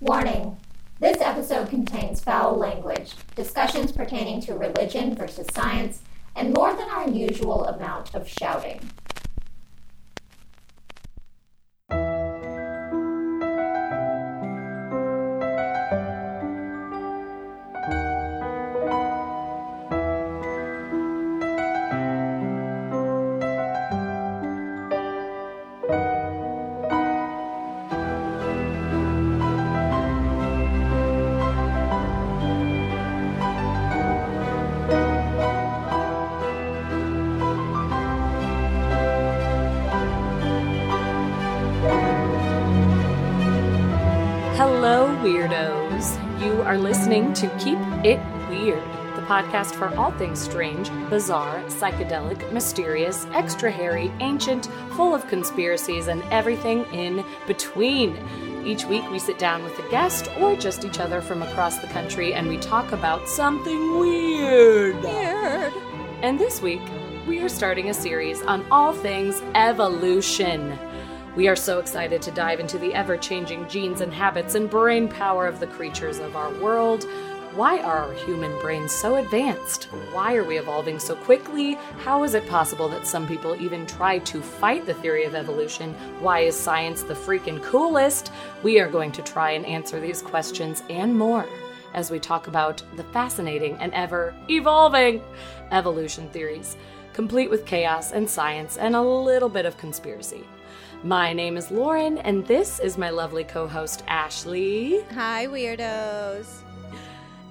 Warning this episode contains foul language, discussions pertaining to religion versus science, and more than our usual amount of shouting. It Weird, the podcast for all things strange, bizarre, psychedelic, mysterious, extra hairy, ancient, full of conspiracies, and everything in between. Each week, we sit down with a guest or just each other from across the country and we talk about something weird. Weird. And this week, we are starting a series on all things evolution. We are so excited to dive into the ever changing genes and habits and brain power of the creatures of our world. Why are our human brains so advanced? Why are we evolving so quickly? How is it possible that some people even try to fight the theory of evolution? Why is science the freaking coolest? We are going to try and answer these questions and more as we talk about the fascinating and ever evolving evolution theories, complete with chaos and science and a little bit of conspiracy. My name is Lauren, and this is my lovely co host, Ashley. Hi, weirdos.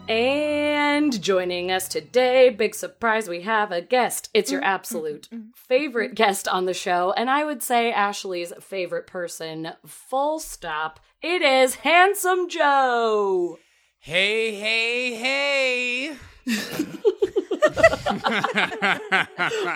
And joining us today, big surprise, we have a guest. It's your mm-hmm. absolute mm-hmm. Mm-hmm. favorite guest on the show, and I would say Ashley's favorite person, full stop. It is Handsome Joe. Hey, hey, hey.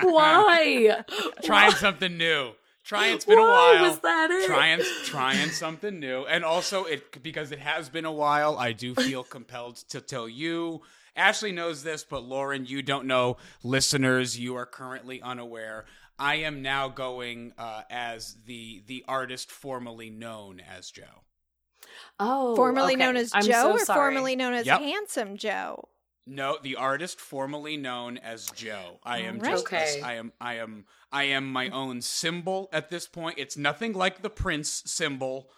Why? Trying something new. Trying it's been a while. was that it? Trying trying something new. And also it because it has been a while, I do feel compelled to tell you. Ashley knows this, but Lauren, you don't know. Listeners, you are currently unaware. I am now going uh, as the the artist formerly known as Joe. Oh, Formerly okay. known as I'm Joe so or sorry. formerly known as Yep. Handsome Joe? No, the artist formerly known as Joe. I am Alright. just Okay. I am I am I am my own symbol at this point. It's nothing like the Prince symbol.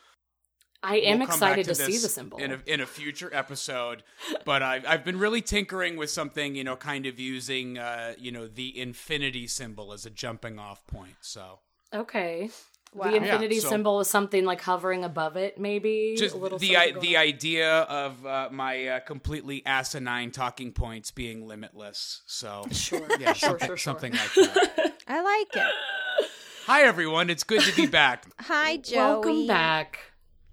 I am We'll excited to, see the symbol. in a, in a future episode. But I've I've been really tinkering with something, you know, kind of using uh, you know, the infinity symbol as a jumping off point. So okay. Wow. The infinity Yeah, so- symbol is something like hovering above it, maybe. just a little the something I, the idea of uh, my uh, completely asinine talking points being limitless. So Sure, yeah, sure, something, sure, sure. like that. I like it. Hi everyone, it's good to be back. Hi, Joey. Welcome back.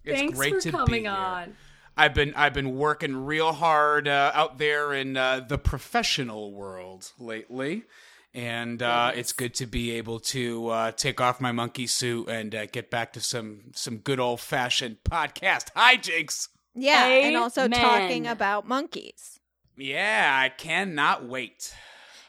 It's Thanks great for to coming be here. on. I've been I've been working real hard uh, out there in uh, the professional world lately, and uh, it's good to be able to uh, take off my monkey suit and uh, get back to some some good old fashioned podcast hijinks. Yeah, and also talking about monkeys. Yeah, I cannot wait.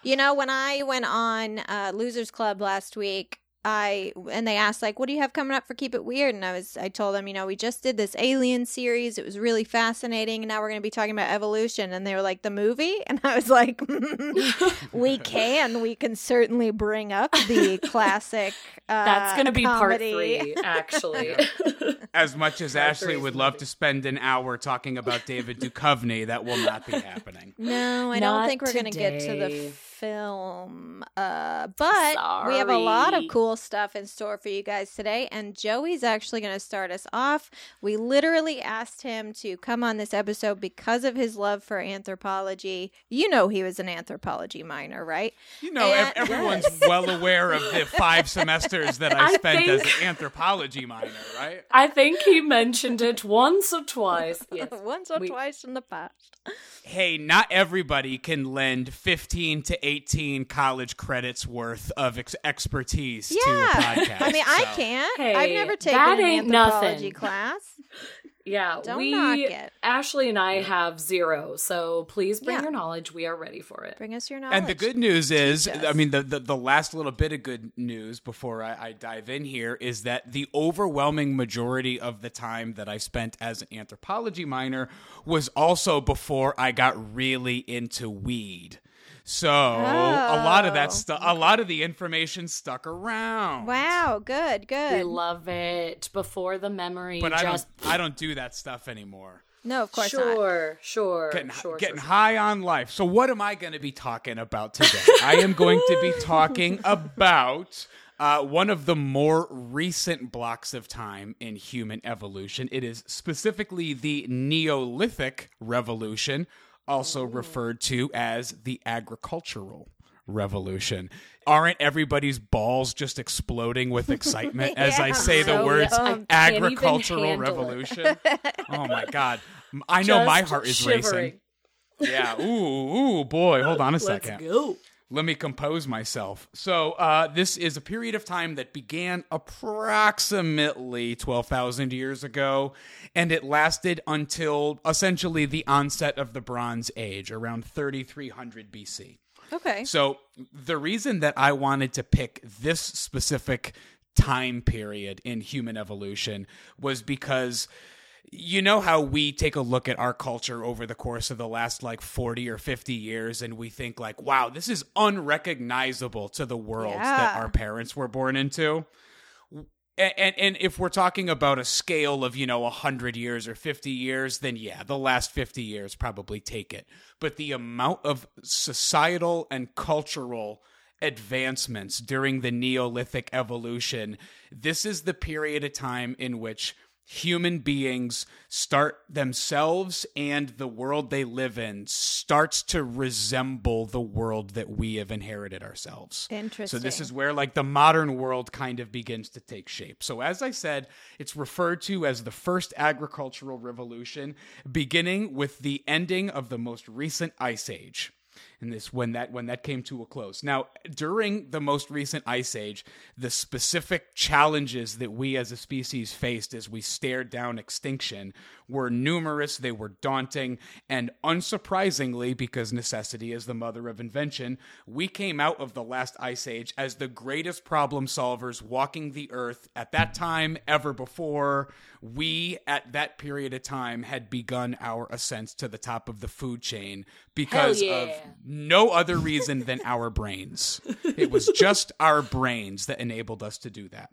You know, when I went on uh, Losers Club last week, I and they asked like, "What do you have coming up for Keep It Weird?" And I was, I told them, you know, we just did this Alien series. It was really fascinating, and now we're going to be talking about evolution. And they were like, "The movie?" And I was like, "We can, we can certainly bring up the classic." Uh, That's going to be part comedy. three, actually. As much as Part Ashley would love movie. to spend an hour talking about David Duchovny, that will not be happening. No, I Not don't think we're going to get to the today. Film. Uh, but we have a lot of cool stuff in store for you guys today. And Joey's actually going to start us off. We literally asked him to come on this episode because of his love for anthropology. You know, he was an anthropology minor, right? You know, And- everyone's well aware of the five semesters that I I spent as an anthropology minor, right? I think he mentioned it once or twice. Yes. Once or We- twice in the past. Hey, not everybody can lend 15 to 18 college credits worth of ex- expertise to a Yeah. podcast. I mean, I can't. Hey, I've never taken that an anthropology nothing. class. Yeah, Don't we knock it. Ashley and I have zero, so please bring Yeah. your knowledge. We are ready for it. Bring us your knowledge. And the good news is, I mean, the, the, the last little bit of good news before I, I dive in here is that the overwhelming majority of the time that I spent as an anthropology minor was also before I got really into weed. So a lot of that Oh, stuff, a lot of the information stuck around. Wow, good, We good. love it. Before the memory, But I don't, I don't do that stuff anymore. No, of course not. sure, sure, getting, sure, getting sure, sure. high on life. So, what am I going to be talking about today? I am going to be talking about uh, one of the more recent blocks of time in human evolution. It is specifically the Neolithic Revolution, also referred to as the Agricultural Revolution. Aren't everybody's balls just exploding with excitement as I Yeah. say the words young. Agricultural revolution? oh my god. I know my heart is shivering. racing. Yeah. Ooh, ooh, boy. Hold on a Let's second. go. Let me compose myself. So, uh, this is a period of time that began approximately 12,000 years ago, and it lasted until essentially the onset of the Bronze Age, around 3300 BC. Okay. So the reason that I wanted to pick this specific time period in human evolution was because you know how we take a look at our culture over the course of the last like 40 or 50 years and we think like wow this is unrecognizable to the world that our parents were born into. And, and and if we're talking about a scale of you know 100 years or 50 years then yeah the last 50 years probably take it. But the amount of societal and cultural advancements during the neolithic evolution this is the period of time in which human beings start themselves and the world they live in starts to resemble the world that we have inherited ourselves Interesting. so this is where like the modern world kind of begins to take shape. So as I said, it's referred to as the first agricultural revolution, beginning with the ending of the most recent ice age. And this when that when that came to a close. Now, during the most recent ice age, the specific challenges that we as a species faced as we stared down extinction were numerous, they were daunting, and unsurprisingly, because necessity is the mother of invention, we came out of the last ice age as the greatest problem solvers walking the earth at that time ever before. We, at that period of time, had begun our ascent to the top of the food chain because Hell of yeah. No other reason than our brains. It was just our brains that enabled us to do that.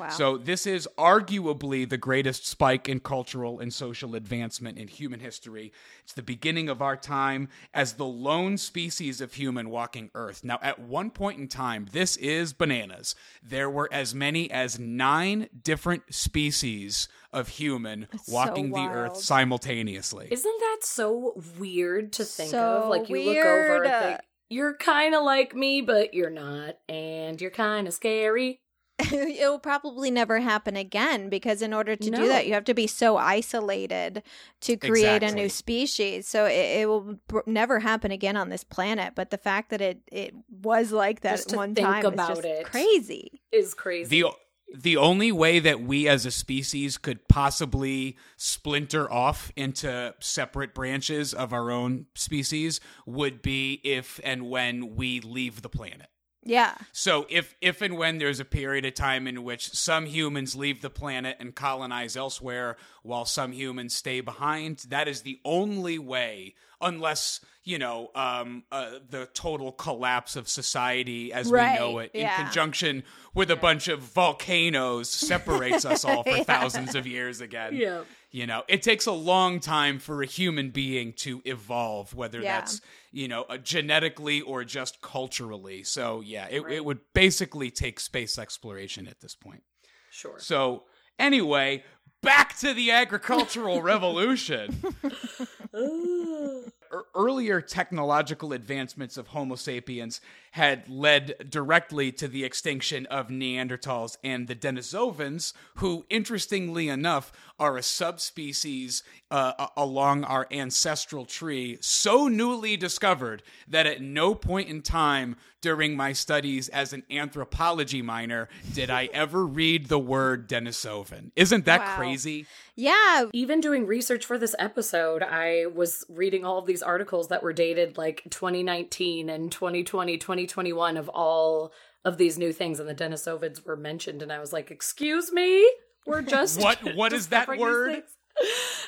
Wow. So this is arguably the greatest spike in cultural and social advancement in human history. It's the beginning of our time as the lone species of human walking Earth. Now, at one point in time, this is bananas. There were as many as nine different species of human so walking the Earth simultaneously. Isn't that so weird to think So of? Like you weird. look over and think you're kind of like me, but you're not, and you're kind of scary. It'll probably never happen again because in order to No. do that, you have to be so isolated to create a new species. So it, it will br- never happen again on this planet. But the fact that it it was like that Just one time about is just it. crazy. Is crazy. the the only way that we as a species could possibly splinter off into separate branches of our own species would be if and when we leave the planet. Yeah. So if if and when there's a period of time in which some humans leave the planet and colonize elsewhere while some humans stay behind, that is the only way unless, you know, um, uh, the total collapse of society as Right, we know it in yeah. conjunction with a bunch of volcanoes separates us all for Yeah. thousands of years again. Yeah. You know, it takes a long time for a human being to evolve, whether Yeah. that's, you know, uh, genetically or just culturally. So, yeah, it, it would basically take space exploration at this point. Sure. So, anyway, back to the agricultural revolution. er- earlier technological advancements of Homo sapiens had led directly to the extinction of Neanderthals and the Denisovans, who, interestingly enough, are a subspecies uh, along our ancestral tree so newly discovered that at no point in time during my studies as an anthropology minor did I ever read the word Denisovan. Isn't that Wow. crazy? Yeah, Even doing research for this episode, I was reading all of these articles that were dated like 2019 and 2020, 2021 of all of these new things, and the Denisovids were mentioned, and I was like, "Excuse me, we're just What- what is that discovering these word?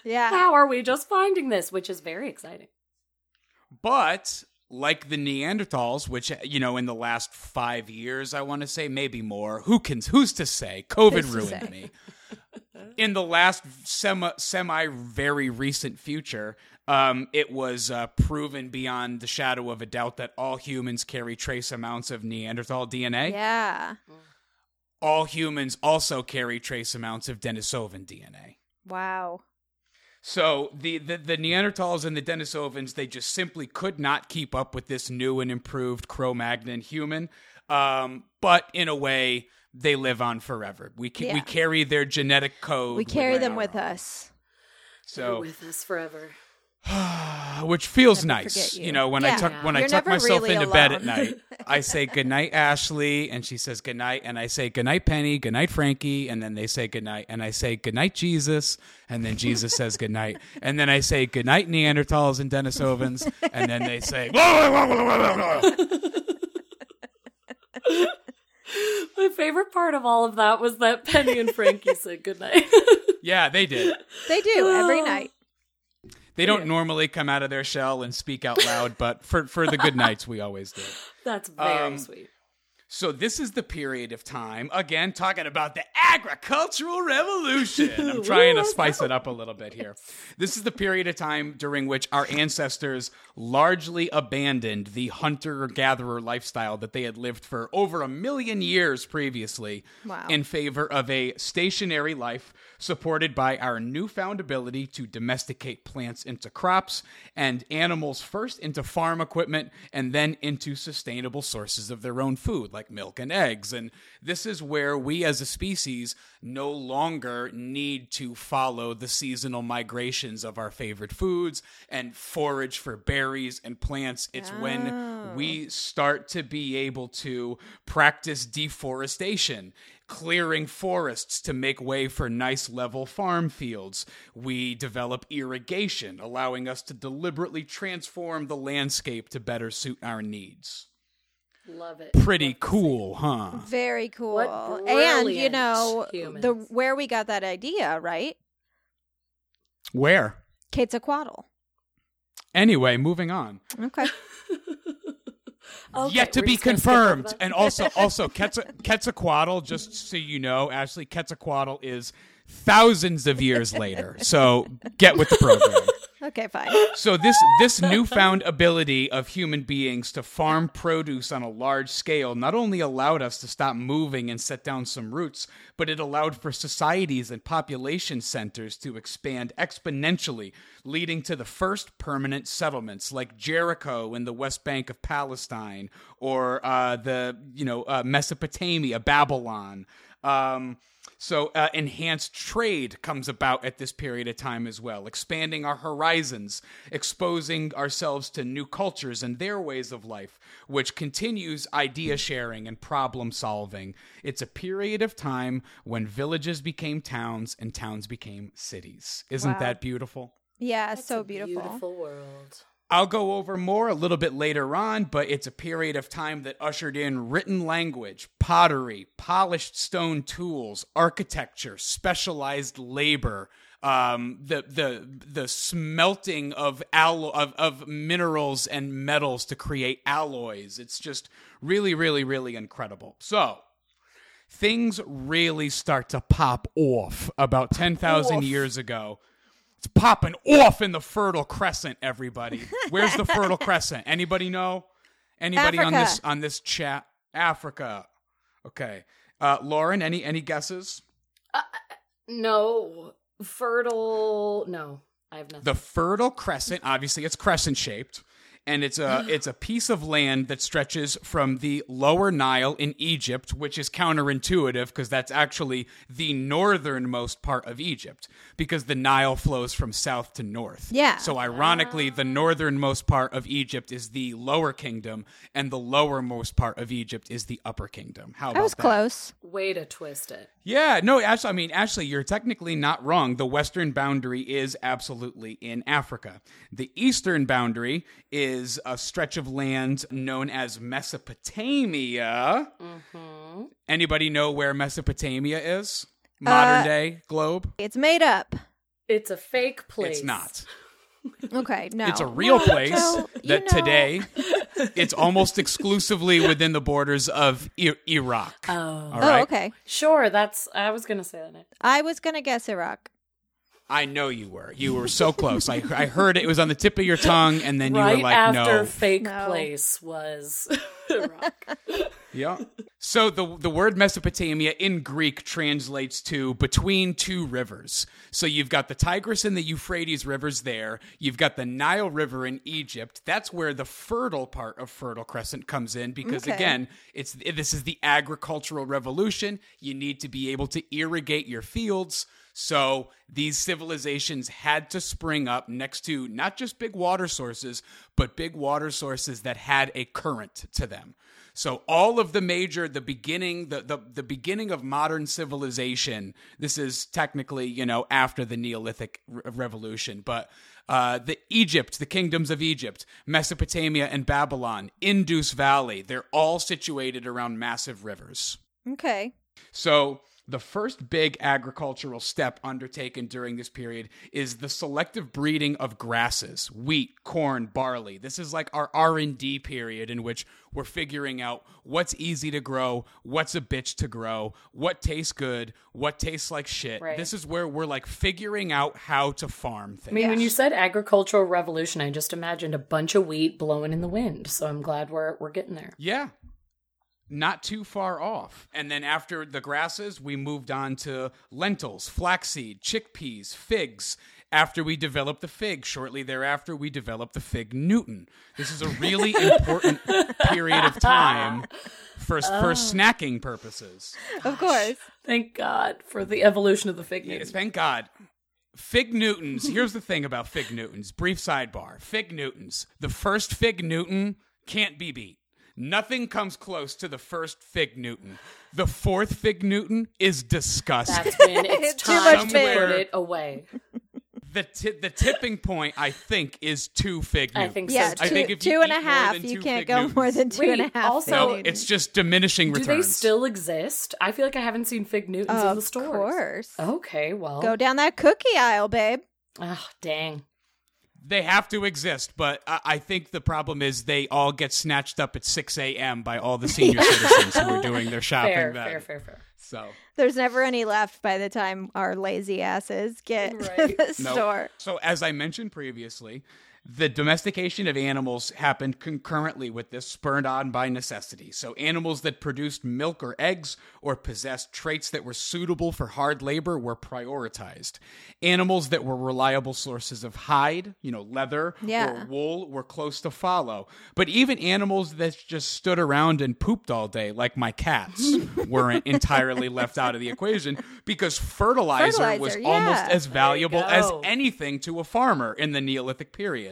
yeah. How are we just finding this?" Which is very exciting. But like the Neanderthals, which you know, in the last five years, I want to say maybe more. Who can? Who's to say? COVID Who's ruined say? me. In the last semi semi very recent future, um, it was uh, proven beyond the shadow of a doubt that all humans carry trace amounts of Neanderthal DNA. Yeah. All humans also carry trace amounts of Denisovan DNA. Wow. So the, the the Neanderthals and the Denisovans they just simply could not keep up with this new and improved Cro-Magnon human. Um, but in a way, they live on forever. We ca- we carry their genetic code. We carry them with our- us. They're So, with us forever. which feels nice. You. you. know, when I tuck when I You're tuck myself really into bed at night, I say goodnight, Ashley, and she says goodnight, and I say goodnight, Penny, goodnight, Frankie, and then they say goodnight, and I say goodnight, Jesus, and then Jesus says goodnight, and then I say goodnight, Neanderthals and Denisovans, and then they say. My favorite part of all of that was that Penny and Frankie said goodnight. yeah, they did. They do every night. They don't Yeah. normally come out of their shell and speak out loud, but for for the good nights, we always do. That's very Um, sweet. So this is the period of time again talking about the agricultural revolution. I'm trying to spice it up a little bit here. This is the period of time during which our ancestors largely abandoned the hunter gatherer lifestyle that they had lived for over a million years previously Wow. in favor of a stationary life supported by our newfound ability to domesticate plants into crops and animals first into farm equipment and then into sustainable sources of their own food like milk and eggs. And this is where we as a species no longer need to follow the seasonal migrations of our favorite foods and forage for berries and plants. It's when oh. we start to be able to practice deforestation clearing forests to make way for nice level farm fields. We develop irrigation, allowing us to deliberately transform the landscape to better suit our needs. Love it. Pretty Love cool, huh? Very cool. What and you brilliant know the where we got that idea, right? Where? Quetzalcoatl. Anyway, moving on. Okay. Okay, Yet to be just gonna skip over confirmed. And also, also Quetzal- Quetzalcoatl, just so you know, Ashley, Quetzalcoatl is thousands of years later. So get with the program. Okay, fine. So this this newfound ability of human beings to farm produce on a large scale not only allowed us to stop moving and set down some roots, but it allowed for societies and population centers to expand exponentially, leading to the first permanent settlements like Jericho in the West Bank of Palestine, or uh, the you know uh, Mesopotamia, Babylon. Um, so, uh, enhanced trade comes about at this period of time as well, expanding our horizons, exposing ourselves to new cultures and their ways of life, which continues idea sharing and problem solving. It's a period of time when villages became towns and towns became cities. Isn't Wow. that beautiful? Yeah, It's so a beautiful. Beautiful world. I'll go over more a little bit later on, but it's a period of time that ushered in written language, pottery, polished stone tools, architecture, specialized labor, um, the the the smelting of allo- of of minerals and metals to create alloys. It's just really, really, really incredible. So things really start to pop off about ten thousand years ago. It's popping off in the Fertile Crescent, everybody. Where's the Fertile Crescent? Anybody know? Anybody on this on this chat? Africa. Okay. Uh, Lauren, any any guesses? No. Fertile. No. I have nothing. The Fertile Crescent, obviously, it's crescent shaped, and it's a it's a piece of land that stretches from the Lower Nile in Egypt, which is counterintuitive because that's actually the northernmost part of Egypt, because the Nile flows from south to north. Yeah. So ironically, the northernmost part of Egypt is the Lower Kingdom, and the lowermost part of Egypt is the Upper Kingdom. How about I was that? close. Way to twist it. Yeah, no, actually, I mean, actually, you're technically not wrong. The western boundary is absolutely in Africa. The eastern boundary is a stretch of land known as Mesopotamia. Mm-hmm. Anybody know where Mesopotamia is? Modern uh, day globe? It's made up. It's a fake place. It's not. Okay, no. It's a real place No, that know- today it's almost exclusively within the borders of I- Iraq. Oh. All Oh, okay. Sure, that's. I was gonna say that. I was gonna guess Iraq. I know you were. You were so close. I, I heard it. It was on the tip of your tongue, and then you right were like, after no. fake No. place was Iraq. Yeah. So the the word Mesopotamia in Greek translates to between two rivers. So you've got the Tigris and the Euphrates rivers there. You've got the Nile River in Egypt. That's where the fertile part of Fertile Crescent comes in because Okay. again, it's this is the agricultural revolution. You need to be able to irrigate your fields. So these civilizations had to spring up next to not just big water sources, but big water sources that had a current to them. So all of the major, the beginning, the, the, the beginning of modern civilization, this is technically, you know, after the Neolithic re- revolution, but uh, the Egypt, the kingdoms of Egypt, Mesopotamia and Babylon, Indus Valley, they're all situated around massive rivers. Okay. So the first big agricultural step undertaken during this period is the selective breeding of grasses, wheat, corn, barley. This is like our R&D period in which we're figuring out what's easy to grow, what's a bitch to grow, what tastes good, what tastes like shit. Right. This is where we're like figuring out how to farm things. I mean, when you said agricultural revolution, I just imagined a bunch of wheat blowing in the wind. So I'm glad we're we're getting there. Yeah. Not too far off. And then after the grasses, we moved on to lentils, flaxseed, chickpeas, figs. After we developed the fig, shortly thereafter, we developed the fig Newton. This is a really important period of time for, for oh. snacking purposes. Of course. Thank God for the evolution of the fig Newton. Yes, thank God. Fig Newtons. Here's the thing about Fig Newtons. Brief sidebar. Fig Newtons. The first Fig Newton can't be beat. Nothing comes close to the first Fig Newton. The fourth Fig Newton is disgusting. That's when it's Too time much to fig. put it away. the ti- the tipping point, I think, is two Fig I Newtons. think Yeah, so. I think if you and a half. You two can't Fig go more than two and a half. also- No, it's just diminishing Do returns. Do they still exist? I feel like I haven't seen fig Newtons in the store. Of stores. course. Okay, well. Go down that cookie aisle, babe. Oh, dang. They have to exist, but I, I think the problem is they all get snatched up at 6 a.m. by all the senior citizens who are doing their shopping Fair, then. fair, fair, fair. So, There's never any left by the time our lazy asses get to the no. store. So, as I mentioned previously, the domestication of animals happened concurrently with this, spurred on by necessity. So, animals that produced milk or eggs or possessed traits that were suitable for hard labor were prioritized. Animals that were reliable sources of hide, you know, leather Yeah. or wool, were close to follow. But even animals that just stood around and pooped all day, like my cats, weren't entirely left out of the equation because fertilizer, was Fertilizer, almost as valuable as anything to a farmer in the Neolithic period.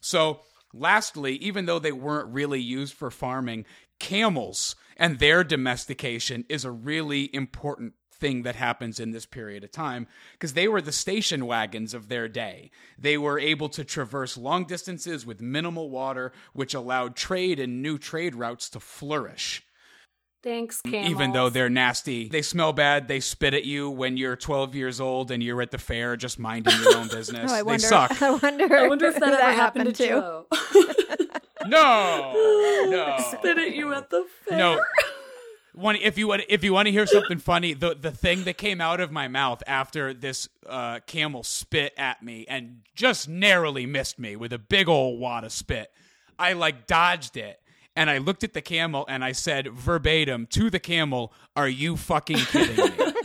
So, lastly, even though they weren't really used for farming, camels and their domestication is a really important thing that happens in this period of time because they were the station wagons of their day. They were able to traverse long distances with minimal water, which allowed trade and new trade routes to flourish Thanks, camels. even though they're nasty. They smell bad. They spit at you when you're 12 years old and you're at the fair just minding your own business. Oh, I they wonder. suck. I wonder. I wonder if that who ever happened, to to. Joe. No, no, Spit at you at the fair. no. One, if you want, if you want to hear something funny, the the thing that came out of my mouth after this uh, camel spit at me and just narrowly missed me with a big old wad of spit, I like dodged it. And I looked at the camel and I said verbatim to the camel, "Are you fucking kidding me?"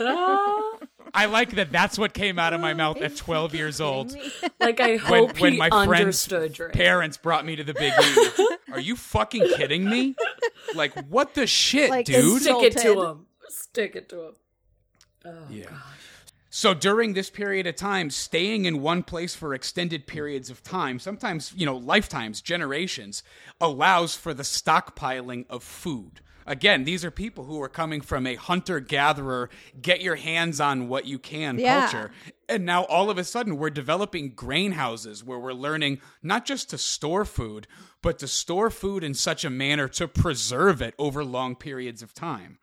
I like that. That's what came out of my mouth at 12 years old. Like I When, hope when he my friend's understood Drake. parents brought me to the Big E. Are you fucking kidding me? Like, what the shit, Like, dude? it's Stick it to Insulted. him. Stick it to him. Oh Yeah. god. So during this period of time, staying in one place for extended periods of time, sometimes, you know, lifetimes, generations, allows for the stockpiling of food. Again, these are people who are coming from a hunter gatherer, get your hands on what you can Yeah. culture. And now all of a sudden we're developing grain houses where we're learning not just to store food, but to store food in such a manner to preserve it over long periods of time.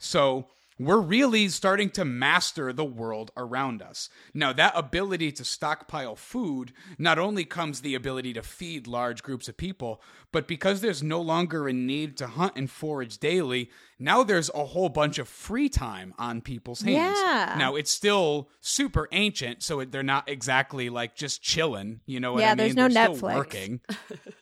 So we're really starting to master the world around us. Now, that ability to stockpile food not only comes the ability to feed large groups of people, but because there's no longer a need to hunt and forage daily, now there's a whole bunch of free time on people's hands. Yeah. Now, it's still super ancient, so they're not exactly like just chilling. You know what Yeah, I mean? there's no They're still Netflix. working.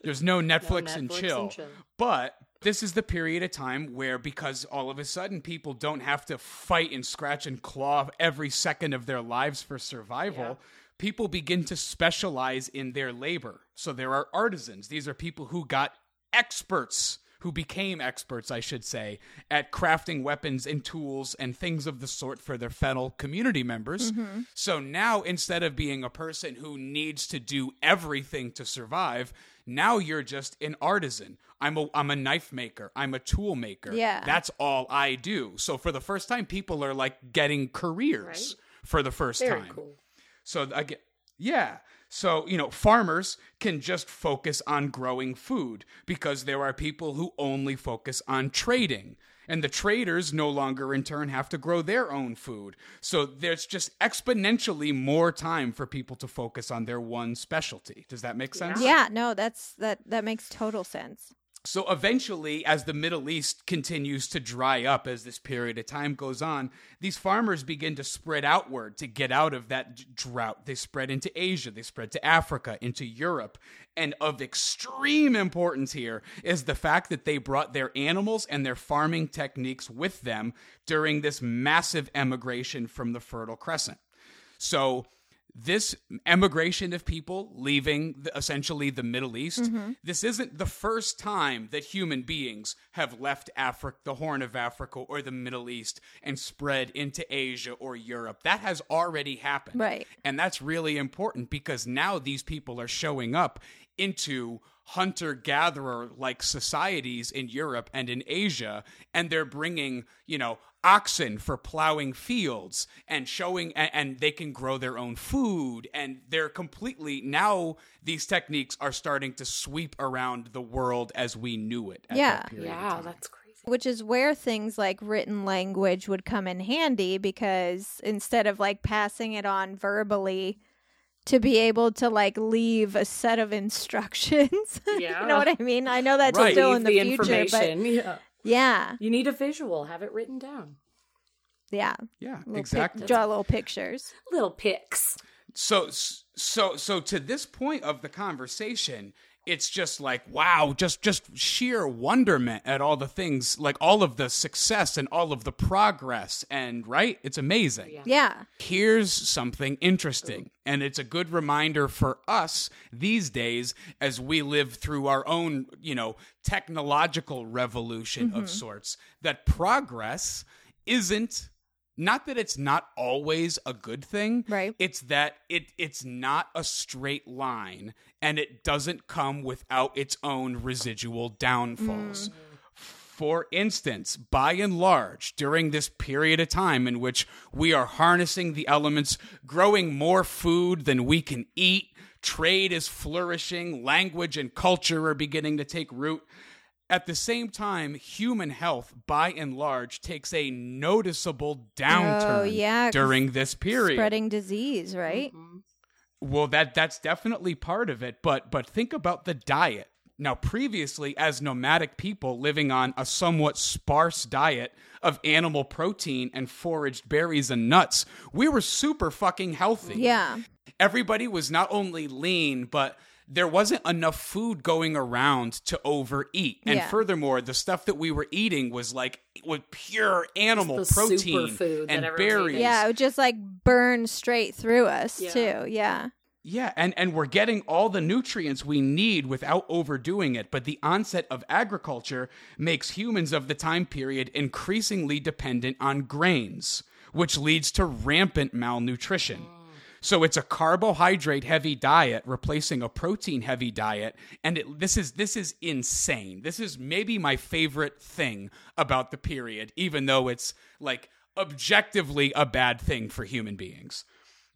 There's no Netflix, and, Netflix chill. and chill. But this is the period of time where, because all of a sudden people don't have to fight and scratch and claw every second of their lives for survival, people begin to specialize in their labor. So there are artisans. These are people who got experts. Who became experts, I should say, at crafting weapons and tools and things of the sort for their fellow community members. Mm-hmm. So now, instead of being a person who needs to do everything to survive, now you're just an artisan. I'm a I'm a knife maker. I'm a tool maker. Yeah. That's all I do. So for the first time people are like getting careers for the first Very time. cool. So again, yeah. So, you know, farmers can just focus on growing food because there are people who only focus on trading. And the traders no longer in turn have to grow their own food. So there's just exponentially more time for people to focus on their one specialty. Does that make sense? Yeah, no, that's that that makes total sense. So eventually, as the Middle East continues to dry up as this period of time goes on, these farmers begin to spread outward to get out of that drought. They spread into Asia, they spread to Africa, into Europe. And of extreme importance here is the fact that they brought their animals and their farming techniques with them during this massive emigration from the Fertile Crescent. So this emigration of people leaving the, essentially the Middle East, mm-hmm. this isn't the first time that human beings have left Africa, the Horn of Africa, or the Middle East and spread into Asia or Europe. That has already happened. Right. And that's really important because now these people are showing up into hunter gatherer like societies in Europe and in Asia, and they're bringing, you know, oxen for plowing fields and showing, and, and they can grow their own food. And they're completely, now these techniques are starting to sweep around the world as we knew it. At Yeah. That Yeah, that's crazy. Which is where things like written language would come in handy because instead of like passing it on verbally, to be able to like leave a set of instructions. Yeah. you know what I mean? I know that's Right. still Leave in the, the future, but yeah. But yeah, You need a visual. Have it written down. yeah. Yeah, Little pic- exactly. draw little pictures. Little pics. so so so to this point of the conversation it's just like wow just just sheer wonderment at all the things like all of the success and all of the progress and right it's amazing Yeah. Yeah. here's something interesting and it's a good reminder for us these days as we live through our own you know technological revolution of mm-hmm. sorts that progress isn't not that it's not always a good thing Right. it's that it it's not a straight line and it doesn't come without its own residual downfalls mm. for instance, by and large, during this period of time in which we are harnessing the elements, growing more food than we can eat, trade is flourishing, language and culture are beginning to take root. At the same time, human health, by and large, takes a noticeable downturn Oh, yeah, 'cause during this period. Spreading disease, right? Mm-hmm. Well, that that's definitely part of it, but but think about the diet. Now, previously, as nomadic people living on a somewhat sparse diet of animal protein and foraged berries and nuts, we were super fucking healthy. Yeah. Everybody was not only lean, but there wasn't enough food going around to overeat. And Yeah. furthermore, the stuff that we were eating was like with pure animal the protein superfood that and berries. Yeah, it would just like burn straight through us Yeah. too. Yeah. Yeah, and, and we're getting all the nutrients we need without overdoing it. But the onset of agriculture makes humans of the time period increasingly dependent on grains, which leads to rampant malnutrition. So it's a carbohydrate heavy diet replacing a protein heavy diet and it, this is this is insane. This is maybe my favorite thing about the period even though it's like objectively a bad thing for human beings.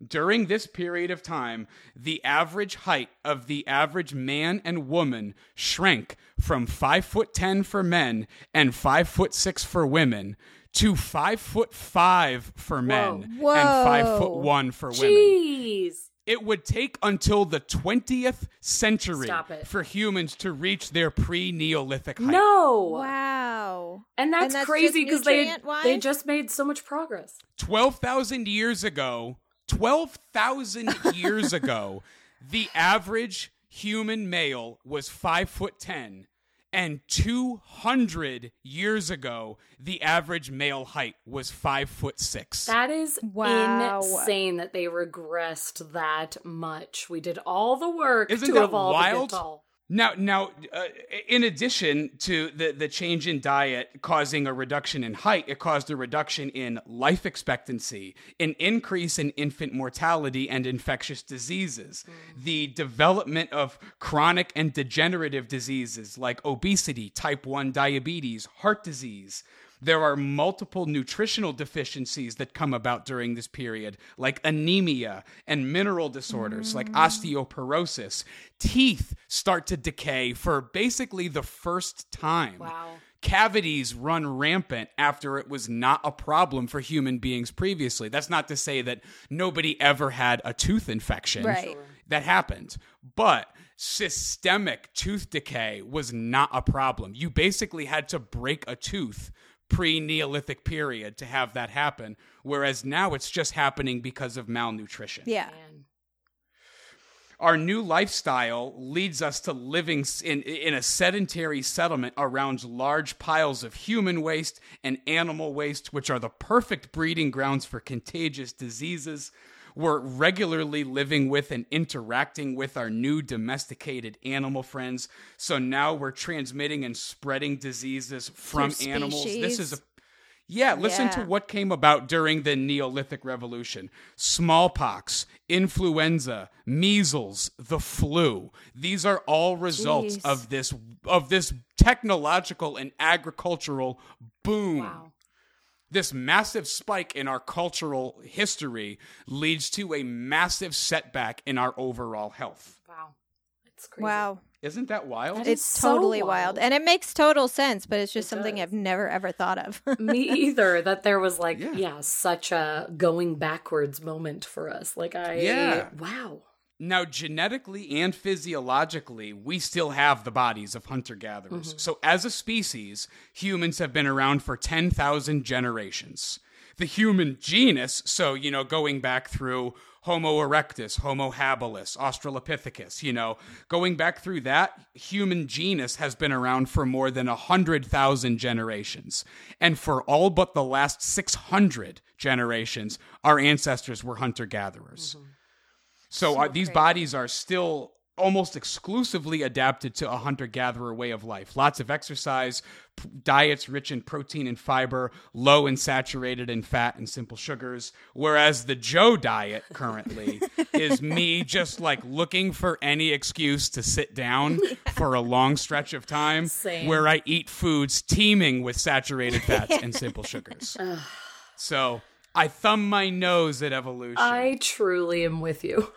During this period of time, the average height of the average man and woman shrank from five foot ten for men and five foot six for women to five foot five for men Whoa. and five foot one for women. Jeez. It would take until the 20th century Stop it. for humans to reach their pre Neolithic height. No. Wow. And that's, And that's crazy just because they nutrient-wise? they just made so much progress. 12,000 years ago, 12,000 years ago, the average human male was 5 foot 10 and 200 years ago the average male height was 5 foot 6. That is Wow. insane that they regressed that much. We did all the work Isn't to that evolve wild? To get tall. Now, now, uh, in addition to the, the change in diet causing a reduction in height, it caused a reduction in life expectancy, an increase in infant mortality and infectious diseases, the development of chronic and degenerative diseases like obesity, type 1 diabetes, heart disease. There are multiple nutritional deficiencies that come about during this period, like anemia and mineral disorders like mm. osteoporosis. Teeth start to decay for basically the first time. Wow. Cavities run rampant after it was not a problem for human beings previously. That's not to say that nobody ever had a tooth infection. Right. That happened. But systemic tooth decay was not a problem. You basically had to break a tooth pre Neolithic period to have that happen, whereas now it's just happening because of malnutrition. Yeah. Man. Our new lifestyle leads us to living in, in a sedentary settlement around large piles of human waste and animal waste, which are the perfect breeding grounds for contagious diseases. We're regularly living with and interacting with our new domesticated animal friends. So now we're transmitting and spreading diseases from animals. This is a yeah, listen to what came about during the Neolithic Revolution smallpox, influenza, measles, the flu. These are all results Jeez. of this of this technological and agricultural boom. Wow. This massive spike in our cultural history leads to a massive setback in our overall health. Wow. It's crazy. Wow. Isn't that wild? That It's is so totally wild. wild. And it makes total sense, but it's just It something does. I've never ever thought of. Me either. That there was like, Yeah. yeah. such a going backwards moment for us. Like I Yeah. wow. Now, genetically and physiologically, we still have the bodies of hunter gatherers. Mm-hmm. So, as a species, humans have been around for 10,000 generations. The human genus, so, you know, going back through Homo erectus, Homo habilis, Australopithecus, you know, going back through that, human genus has been around for more than 100,000 generations. And for all but the last 600 generations, our ancestors were hunter gatherers. Mm-hmm. So, uh, these bodies are still almost exclusively adapted to a hunter gatherer way of life. Lots of exercise, p- diets rich in protein and fiber, low in saturated and fat and simple sugars. Whereas the Joe diet currently is me just like looking for any excuse to sit down for a long stretch of time Same. where I eat foods teeming with saturated fats and simple sugars. so I thumb my nose at evolution. I truly am with you.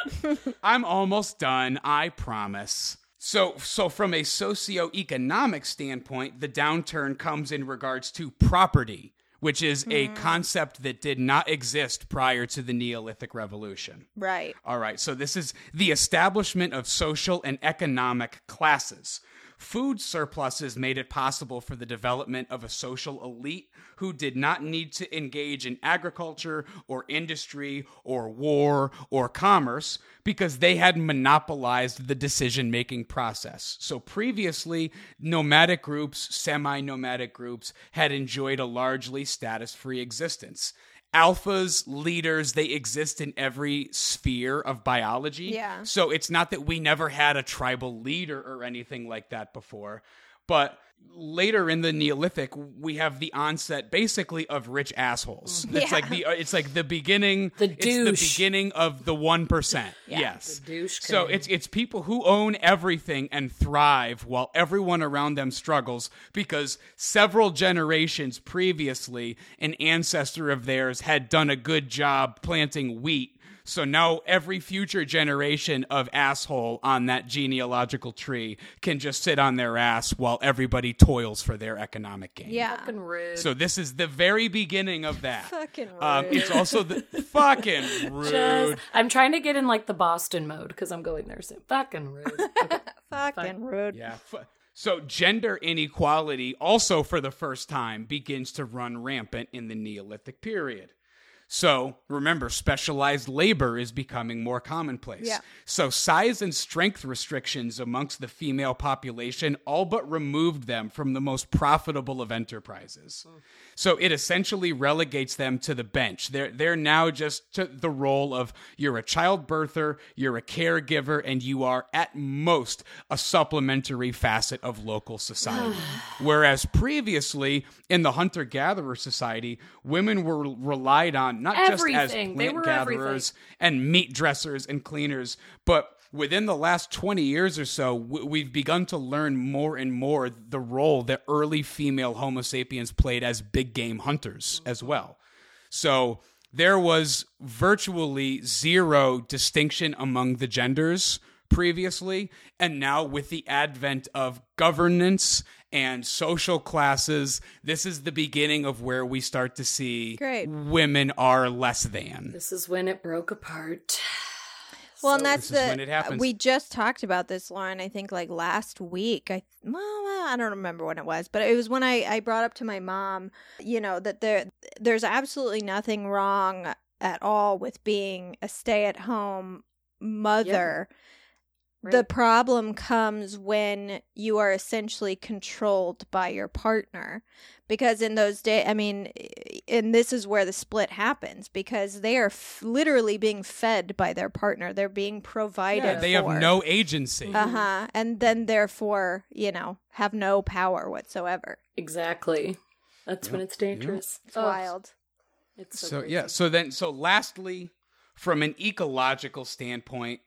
I'm almost done, I promise. So, so from a socioeconomic standpoint, the downturn comes in regards to property, which is a hmm. concept that did not exist prior to the Neolithic Revolution. right. All right, so this is the establishment of social and economic classes. Food surpluses made it possible for the development of a social elite who did not need to engage in agriculture or industry or war or commerce because they had monopolized the decision making process. So previously, nomadic groups, semi nomadic groups, had enjoyed a largely status free existence alphas, leaders, they exist in every sphere of biology. Yeah. So it's not that we never had a tribal leader or anything like that before, but later in the Neolithic, we have the onset basically of rich assholes. It's Yeah. like the uh, it's like the beginning. The douche. It's the beginning of the one percent. Yes, The douche So it's it's people who own everything and thrive while everyone around them struggles because several generations previously, an ancestor of theirs had done a good job planting wheat. So now every future generation of asshole on that genealogical tree can just sit on their ass while everybody toils for their economic gain. Yeah. Fucking rude. So this is the very beginning of that. Fucking rude. Um, it's also the fucking rude. Just- I'm trying to get in like the Boston mode because I'm going there soon. Fucking rude. Okay. Fucking rude. Yeah. F- So gender inequality also for the first time begins to run rampant in the Neolithic period. So remember, specialized labor is becoming more commonplace. Yeah. So size and strength restrictions amongst the female population all but removed them from the most profitable of enterprises. Mm. So it essentially relegates them to the bench. They're they're now just to the role of you're a child birther, you're a caregiver, and you are at most a supplementary facet of local society. Whereas previously in the hunter gatherer society, women were relied on not just as plant gatherers and meat dressers and cleaners, but within the last 20 years or so, we've begun to learn more and more the role that early female Homo sapiens played as big game hunters as well. So there was virtually zero distinction among the genders previously. And now, with the advent of governance and social classes, this is the beginning of where we start to see Great. women are less than. this is when it broke apart. Well, and that's the when it happens. we just talked about this, Lauren. I think like last week. I well, I don't remember when it was, but it was when I I brought up to my mom, you know, that there there's absolutely nothing wrong at all with being a stay at home mother. The Right. problem comes when you are essentially controlled by your partner. Because in those days, I mean, and this is where the split happens because they are f- literally being fed by their partner. They're being provided Yeah, they have no agency. Uh huh. And then, therefore, you know, have no power whatsoever. Exactly. That's when it's dangerous. It's Ugh. wild. It's so, so yeah so then so lastly from an ecological standpoint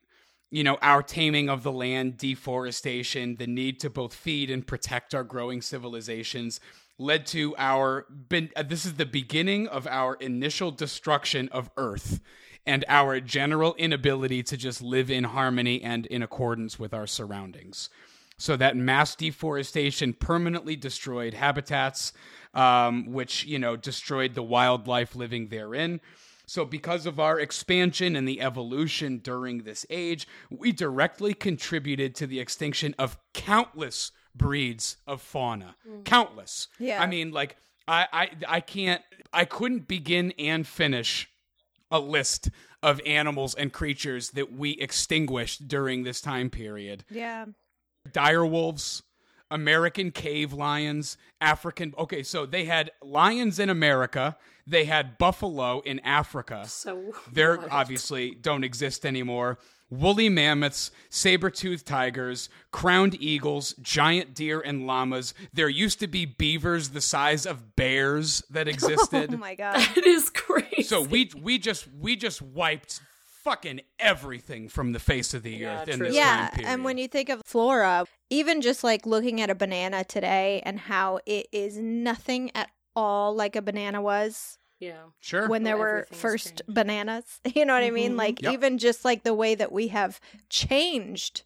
you know our taming of the land deforestation the need to both feed and protect our growing civilizations led to our uh, this is the beginning of our initial destruction of earth and our general inability to just live in harmony and in accordance with our surroundings. So that mass deforestation permanently destroyed habitats um, which you know destroyed the wildlife living therein so because of our expansion and the evolution during this age we directly contributed to the extinction of countless breeds of fauna mm. countless Yeah. i mean like I, I i can't i couldn't begin and finish a list of animals and creatures that we extinguished during this time period Yeah. dire wolves, American cave lions, African. Okay, so they had lions in America. They had buffalo in Africa. So They're wild. obviously don't exist anymore. Woolly mammoths, saber-toothed tigers, crowned eagles, giant deer, and llamas. There used to be beavers the size of bears that existed. Oh my god. It is crazy. so we we just we just wiped fucking everything from the face of the Yeah, earth in true. this yeah, time period. and when you think of flora, even just like looking at a banana today and how it is nothing at all like a banana was yeah. sure, when there Well, were first changed. bananas. You know what I mean? Mhm. Like Yep. even just like the way that we have changed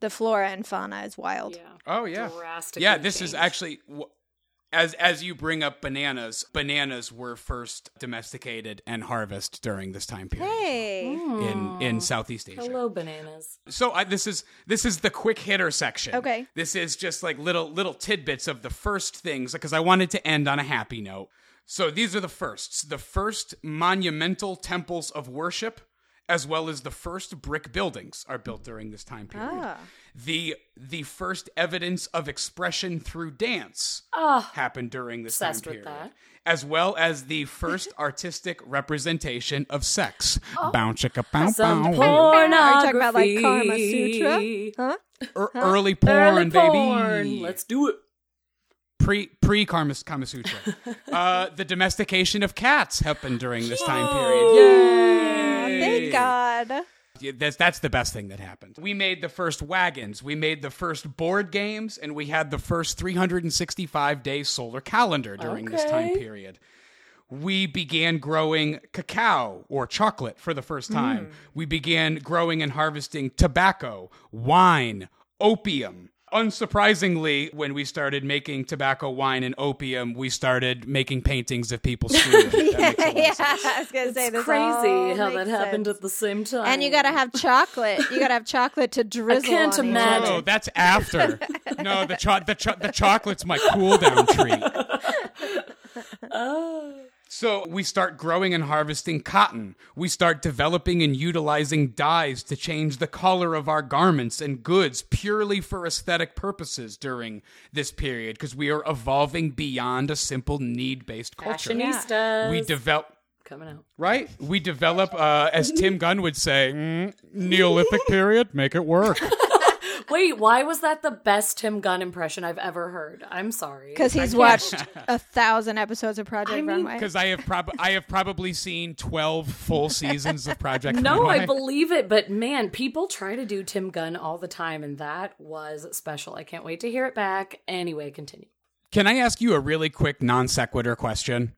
the flora and fauna is wild. Yeah. oh yeah, Drastically Yeah, this is actually w- as as you bring up bananas. Bananas were first domesticated and harvested during this time period. Hey. Hmm. In in, in Southeast Asia. Hello, bananas. So I, this is this is the quick hitter section. Okay. This is just like little little tidbits of the first things because I wanted to end on a happy note. So these are the firsts. The first monumental temples of worship as well as the first brick buildings are built during this time period. Ah. The the first evidence of expression through dance Ah, happened during this Obsessed time with period. that. As well as the first artistic representation of sex. Bow chicka bow Oh. some bow. pornography. Are you talking about like Karma Sutra? Huh? Er- early porn, Early baby. porn. Let's do it. pre pre Kama, Kama Sutra. uh, the domestication of cats happened during this time period. Yay! Thank God. That's that's the best thing that happened. We made the first wagons, we made the first board games, and we had the first 365 day solar calendar during this time period. We began growing cacao or chocolate for the first time. Hmm. We began growing and harvesting tobacco, wine, opium. Unsurprisingly, when we started making tobacco, wine, and opium, we started making paintings of people screwing. That makes a lot of yeah. I was gonna say this. Crazy how that makes happened at the same time. And you gotta have chocolate. You gotta have chocolate to drizzle. I can't on imagine. No, that's after. no, the cho- the cho- the chocolate's my cool down treat. Ah. So we start growing and harvesting cotton. We start developing and utilizing dyes to change the color of our garments and goods purely for aesthetic purposes during this period because we are evolving beyond a simple need-based culture. Fashionistas. We develop coming out. right. We develop, uh, as Tim Gunn would say, mm, Neolithic period. Make it work. Wait, why was that the best Tim Gunn impression I've ever heard? I'm sorry. Because he's watched a thousand episodes of Project I mean, Runway. Because I have prob- I have probably seen twelve full seasons of Project. No, Runway. I believe it, but man, people try to do Tim Gunn all the time, and that was special. I can't wait to hear it back. Anyway, continue. Can I ask you a really quick non sequitur question?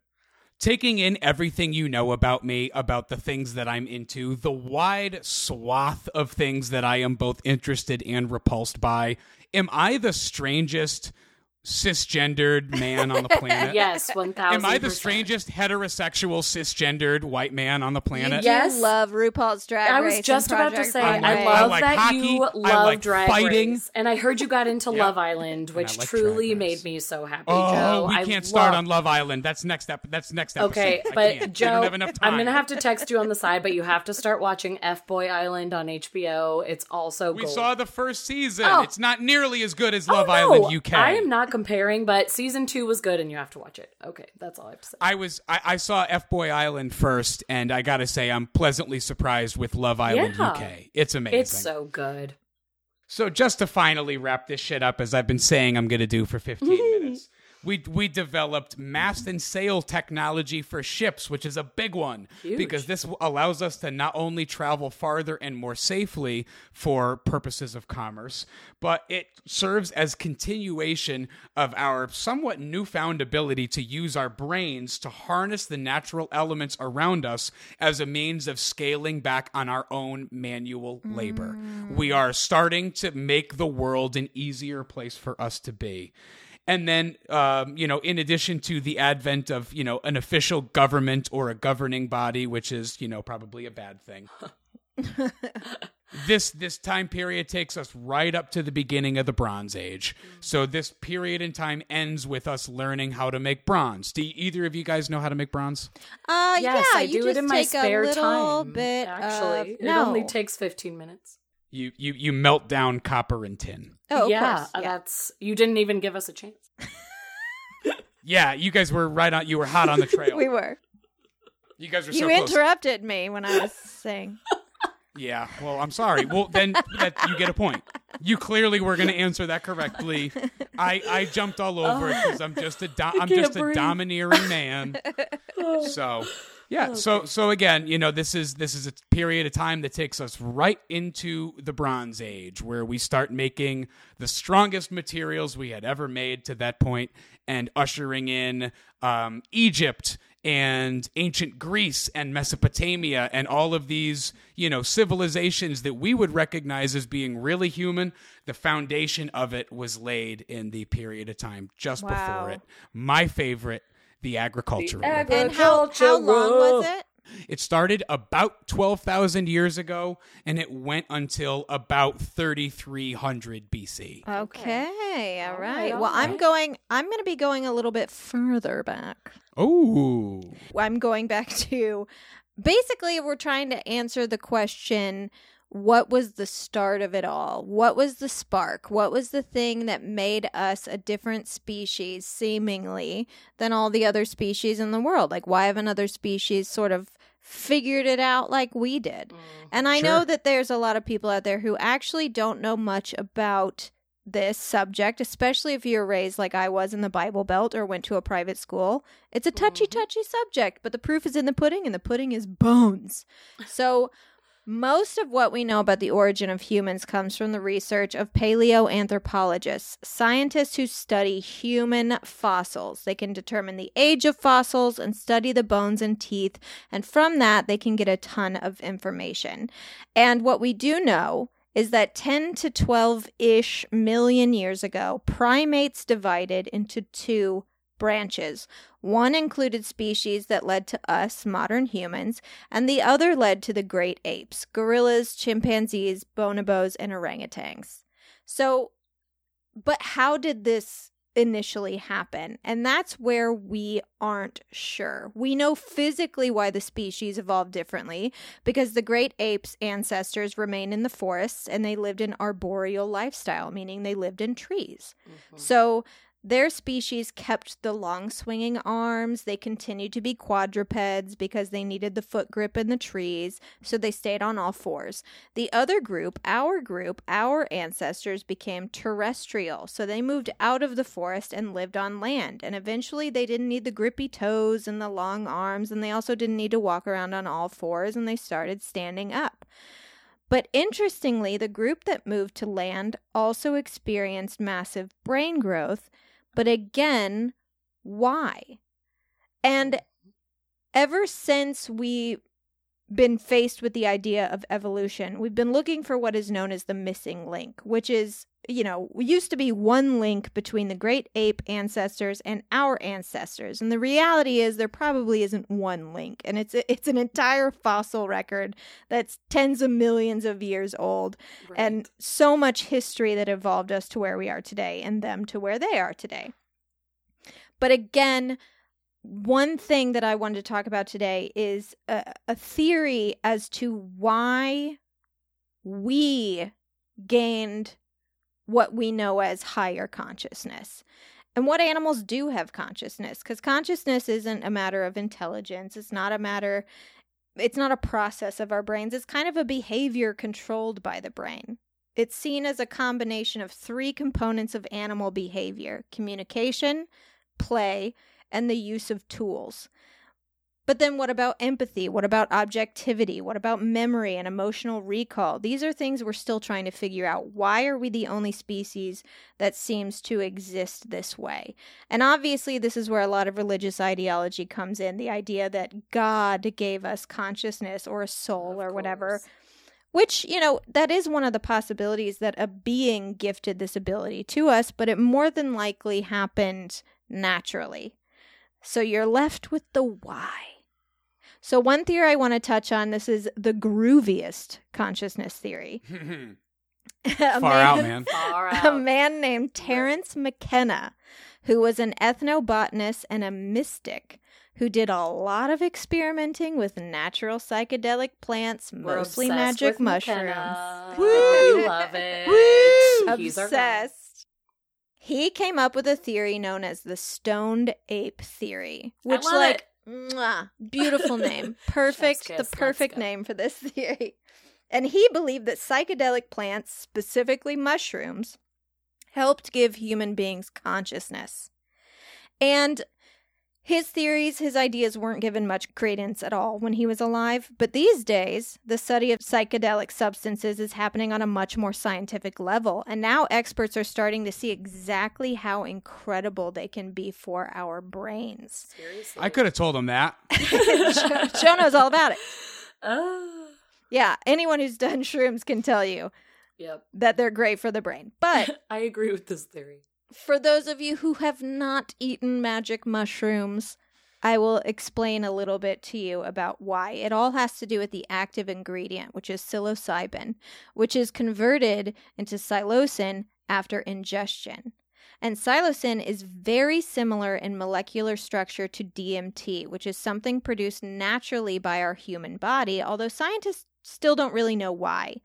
Taking in everything you know about me, about the things that I'm into, the wide swath of things that I am both interested and repulsed by, am I the strangest cisgendered man on the planet? Yes, one thousand. Am I the strangest heterosexual cisgendered white man on the planet? You Yes. love RuPaul's Drag Race. I was just about to say, Runway. I I love like that hockey, you love like Drag fighting. Race, and I heard you got into Yeah. Love Island, which like truly made me so happy. Oh, Joe, we can't start love- on Love Island. That's next ep- That's next episode. Okay, I but can't. Joe, have enough time. I'm gonna have to text you on the side, but you have to start watching F Boy Island on HBO. It's also We gold. saw the first season. Oh. It's not nearly as good as Oh, Love no, Island UK. I am not comparing, but season two was good, and you have to watch it. Okay, that's all I have to say. I was I, I saw F Boy Island first, and I gotta say I'm pleasantly surprised with Love Island Yeah. UK. It's amazing. It's so good. So just to finally wrap this shit up, as I've been saying I'm to do for 15 minutes, we we developed mast and sail technology for ships, which is a big one Huge. because this allows us to not only travel farther and more safely for purposes of commerce, but it serves as continuation of our somewhat newfound ability to use our brains to harness the natural elements around us as a means of scaling back on our own manual labor. We mm. are starting to make the world an easier place for us to be. And then, um, you know, in addition to the advent of, you know, an official government or a governing body, which is, you know, probably a bad thing. this this time period takes us right up to the beginning of the Bronze Age. So this period in time ends with us learning how to make bronze. Do either of you guys know how to make bronze? Uh, Yes, yeah, I you do it in my take spare a little time. bit. actually, of, it only takes 15 minutes. You you you melt down copper and tin. Oh, yeah, course. uh, Yeah. that's you didn't even give us a chance. Yeah, you guys were right on. You were hot on the trail. we were. You guys were You so close. interrupted me when I was saying. Yeah, well, I'm sorry. Well, then that, you get a point. You clearly were going to answer that correctly. I, I jumped all over it because I'm just a do- I'm can't just a domineering man. So yeah, so so again, you know, this is this is a period of time that takes us right into the Bronze Age, where we start making the strongest materials we had ever made to that point, and ushering in um, Egypt and ancient Greece and Mesopotamia and all of these, you know, civilizations that we would recognize as being really human, the foundation of it was laid in the period of time just Wow. before it. My favorite, the agricultural. The Revolution. And how, how long was it? It started about 12,000 years ago and it went until about 3300 BC. Okay, all All right. right, well, I'm going. I'm going to be going a little bit further back. Oh. I'm going back to basically we're trying to answer the question what was the start of it all? What was the spark? What was the thing that made us a different species seemingly than all the other species in the world? Like why haven't other species sort of figured it out like we did? Mm. And I know that there's a lot of people out there who actually don't know much about this subject, especially if you're raised like I was in the Bible Belt or went to a private school. It's a touchy, mm-hmm. touchy subject, but the proof is in the pudding, and the pudding is bones. So, most of what we know about the origin of humans comes from the research of paleoanthropologists, scientists who study human fossils. They can determine the age of fossils and study the bones and teeth, and from that, they can get a ton of information. And what we do know is that 10 to 12 ish million years ago, primates divided into two branches. One included species that led to us, modern humans, and the other led to the great apes gorillas, chimpanzees, bonobos, and orangutans. So, but how did this initially happen? And that's where we aren't sure. We know physically why the species evolved differently because the great apes' ancestors remained in the forests and they lived an arboreal lifestyle, meaning they lived in trees. Mm-hmm. So their species kept the long swinging arms. They continued to be quadrupeds because they needed the foot grip in the trees, so they stayed on all fours. The other group, our group, our ancestors became terrestrial, so they moved out of the forest and lived on land. And eventually they didn't need the grippy toes and the long arms, and they also didn't need to walk around on all fours, and they started standing up. But interestingly, the group that moved to land also experienced massive brain growth. But again, why? And mm-hmm. ever since we been faced with the idea of evolution, we've been looking for what is known as the missing link, which is, you know, used to be one link between the great ape ancestors and our ancestors. And the reality is there probably isn't one link, and it's it's an entire fossil record that's tens of millions of years old and so much history that evolved us to where we are today and them to where they are today. But again, one thing that I wanted to talk about today is a, a theory as to why we gained what we know as higher consciousness. And what animals do have consciousness, because consciousness isn't a matter of intelligence. It's not a matter, it's not a process of our brains. It's kind of a behavior controlled by the brain. It's seen as a combination of three components of animal behavior communication, play, and the use of tools. But then what about empathy? What about objectivity? What about memory and emotional recall? These are things we're still trying to figure out. Why are we the only species that seems to exist this way? And obviously, this is where a lot of religious ideology comes in the idea that God gave us consciousness or a soul or whatever. Which, you know, that is one of the possibilities that a being gifted this ability to us, but it more than likely happened naturally. So you're left with the why. So, one theory I want to touch on this is the grooviest consciousness theory. A Far out, man. Far out. A man named Terence McKenna, who was an ethnobotanist and a mystic who did a lot of experimenting with natural psychedelic plants, We're mostly magic with mushrooms. Woo! We love it. He's. Obsessed. He came up with a theory known as the stoned ape theory, which, like, mwah, beautiful name, perfect, Chef's the perfect name for this theory. And he believed that psychedelic plants, specifically mushrooms, helped give human beings consciousness. And his theories, his ideas weren't given much credence at all when he was alive, but these days, the study of psychedelic substances is happening on a much more scientific level, and now experts are starting to see exactly how incredible they can be for our brains. Seriously. I could have told him that. Joe, Joe knows all about it. Oh. Yeah, anyone who's done shrooms can tell you Yep. that they're great for the brain. But I agree with this theory. For those of you who have not eaten magic mushrooms, I will explain a little bit to you about why. It all has to do with the active ingredient, which is psilocybin, which is converted into psilocin after ingestion. And psilocin is very similar in molecular structure to DMT, which is something produced naturally by our human body, although scientists still don't really know why.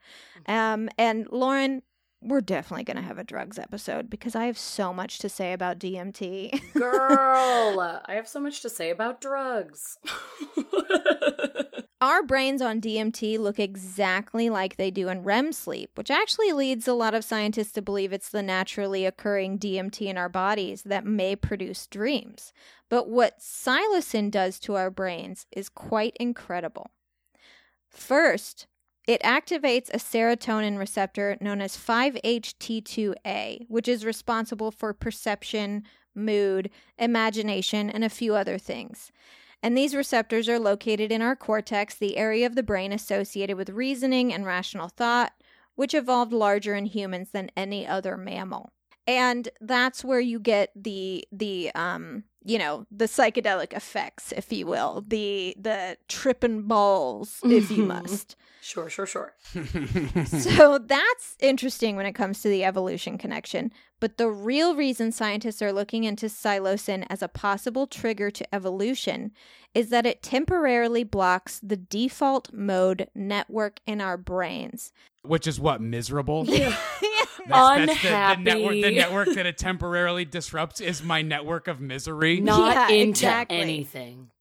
Um, and Lauren, we're definitely going to have a drugs episode because I have so much to say about DMT. Girl, I have so much to say about drugs. Our brains on DMT look exactly like they do in REM sleep, which actually leads a lot of scientists to believe it's the naturally occurring DMT in our bodies that may produce dreams. But what psilocin does to our brains is quite incredible. First, it activates a serotonin receptor known as 5-HT2A, which is responsible for perception, mood, imagination, and a few other things. And these receptors are located in our cortex, the area of the brain associated with reasoning and rational thought, which evolved larger in humans than any other mammal. And that's where you get the the um you know the psychedelic effects if you will the the tripping balls if you mm-hmm. must Sure, sure, sure. so that's interesting when it comes to the evolution connection. But the real reason scientists are looking into psilocin as a possible trigger to evolution is that it temporarily blocks the default mode network in our brains. Which is what miserable. Yeah. That's, that's the, the network. The network that it temporarily disrupts is my network of misery. Not Yeah, into exactly. anything.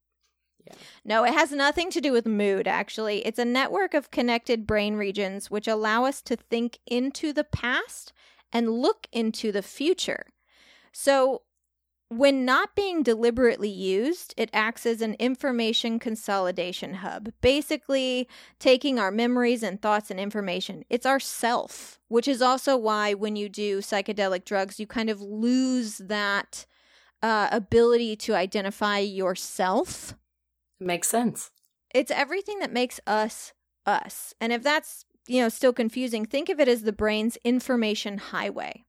No, it has nothing to do with mood, actually. It's a network of connected brain regions which allow us to think into the past and look into the future. So, when not being deliberately used, it acts as an information consolidation hub, basically taking our memories and thoughts and information. It's our self, which is also why when you do psychedelic drugs, you kind of lose that uh, ability to identify yourself Makes sense. it's everything that makes us us. And if that's, you know, still confusing, think of it as the brain's information highway.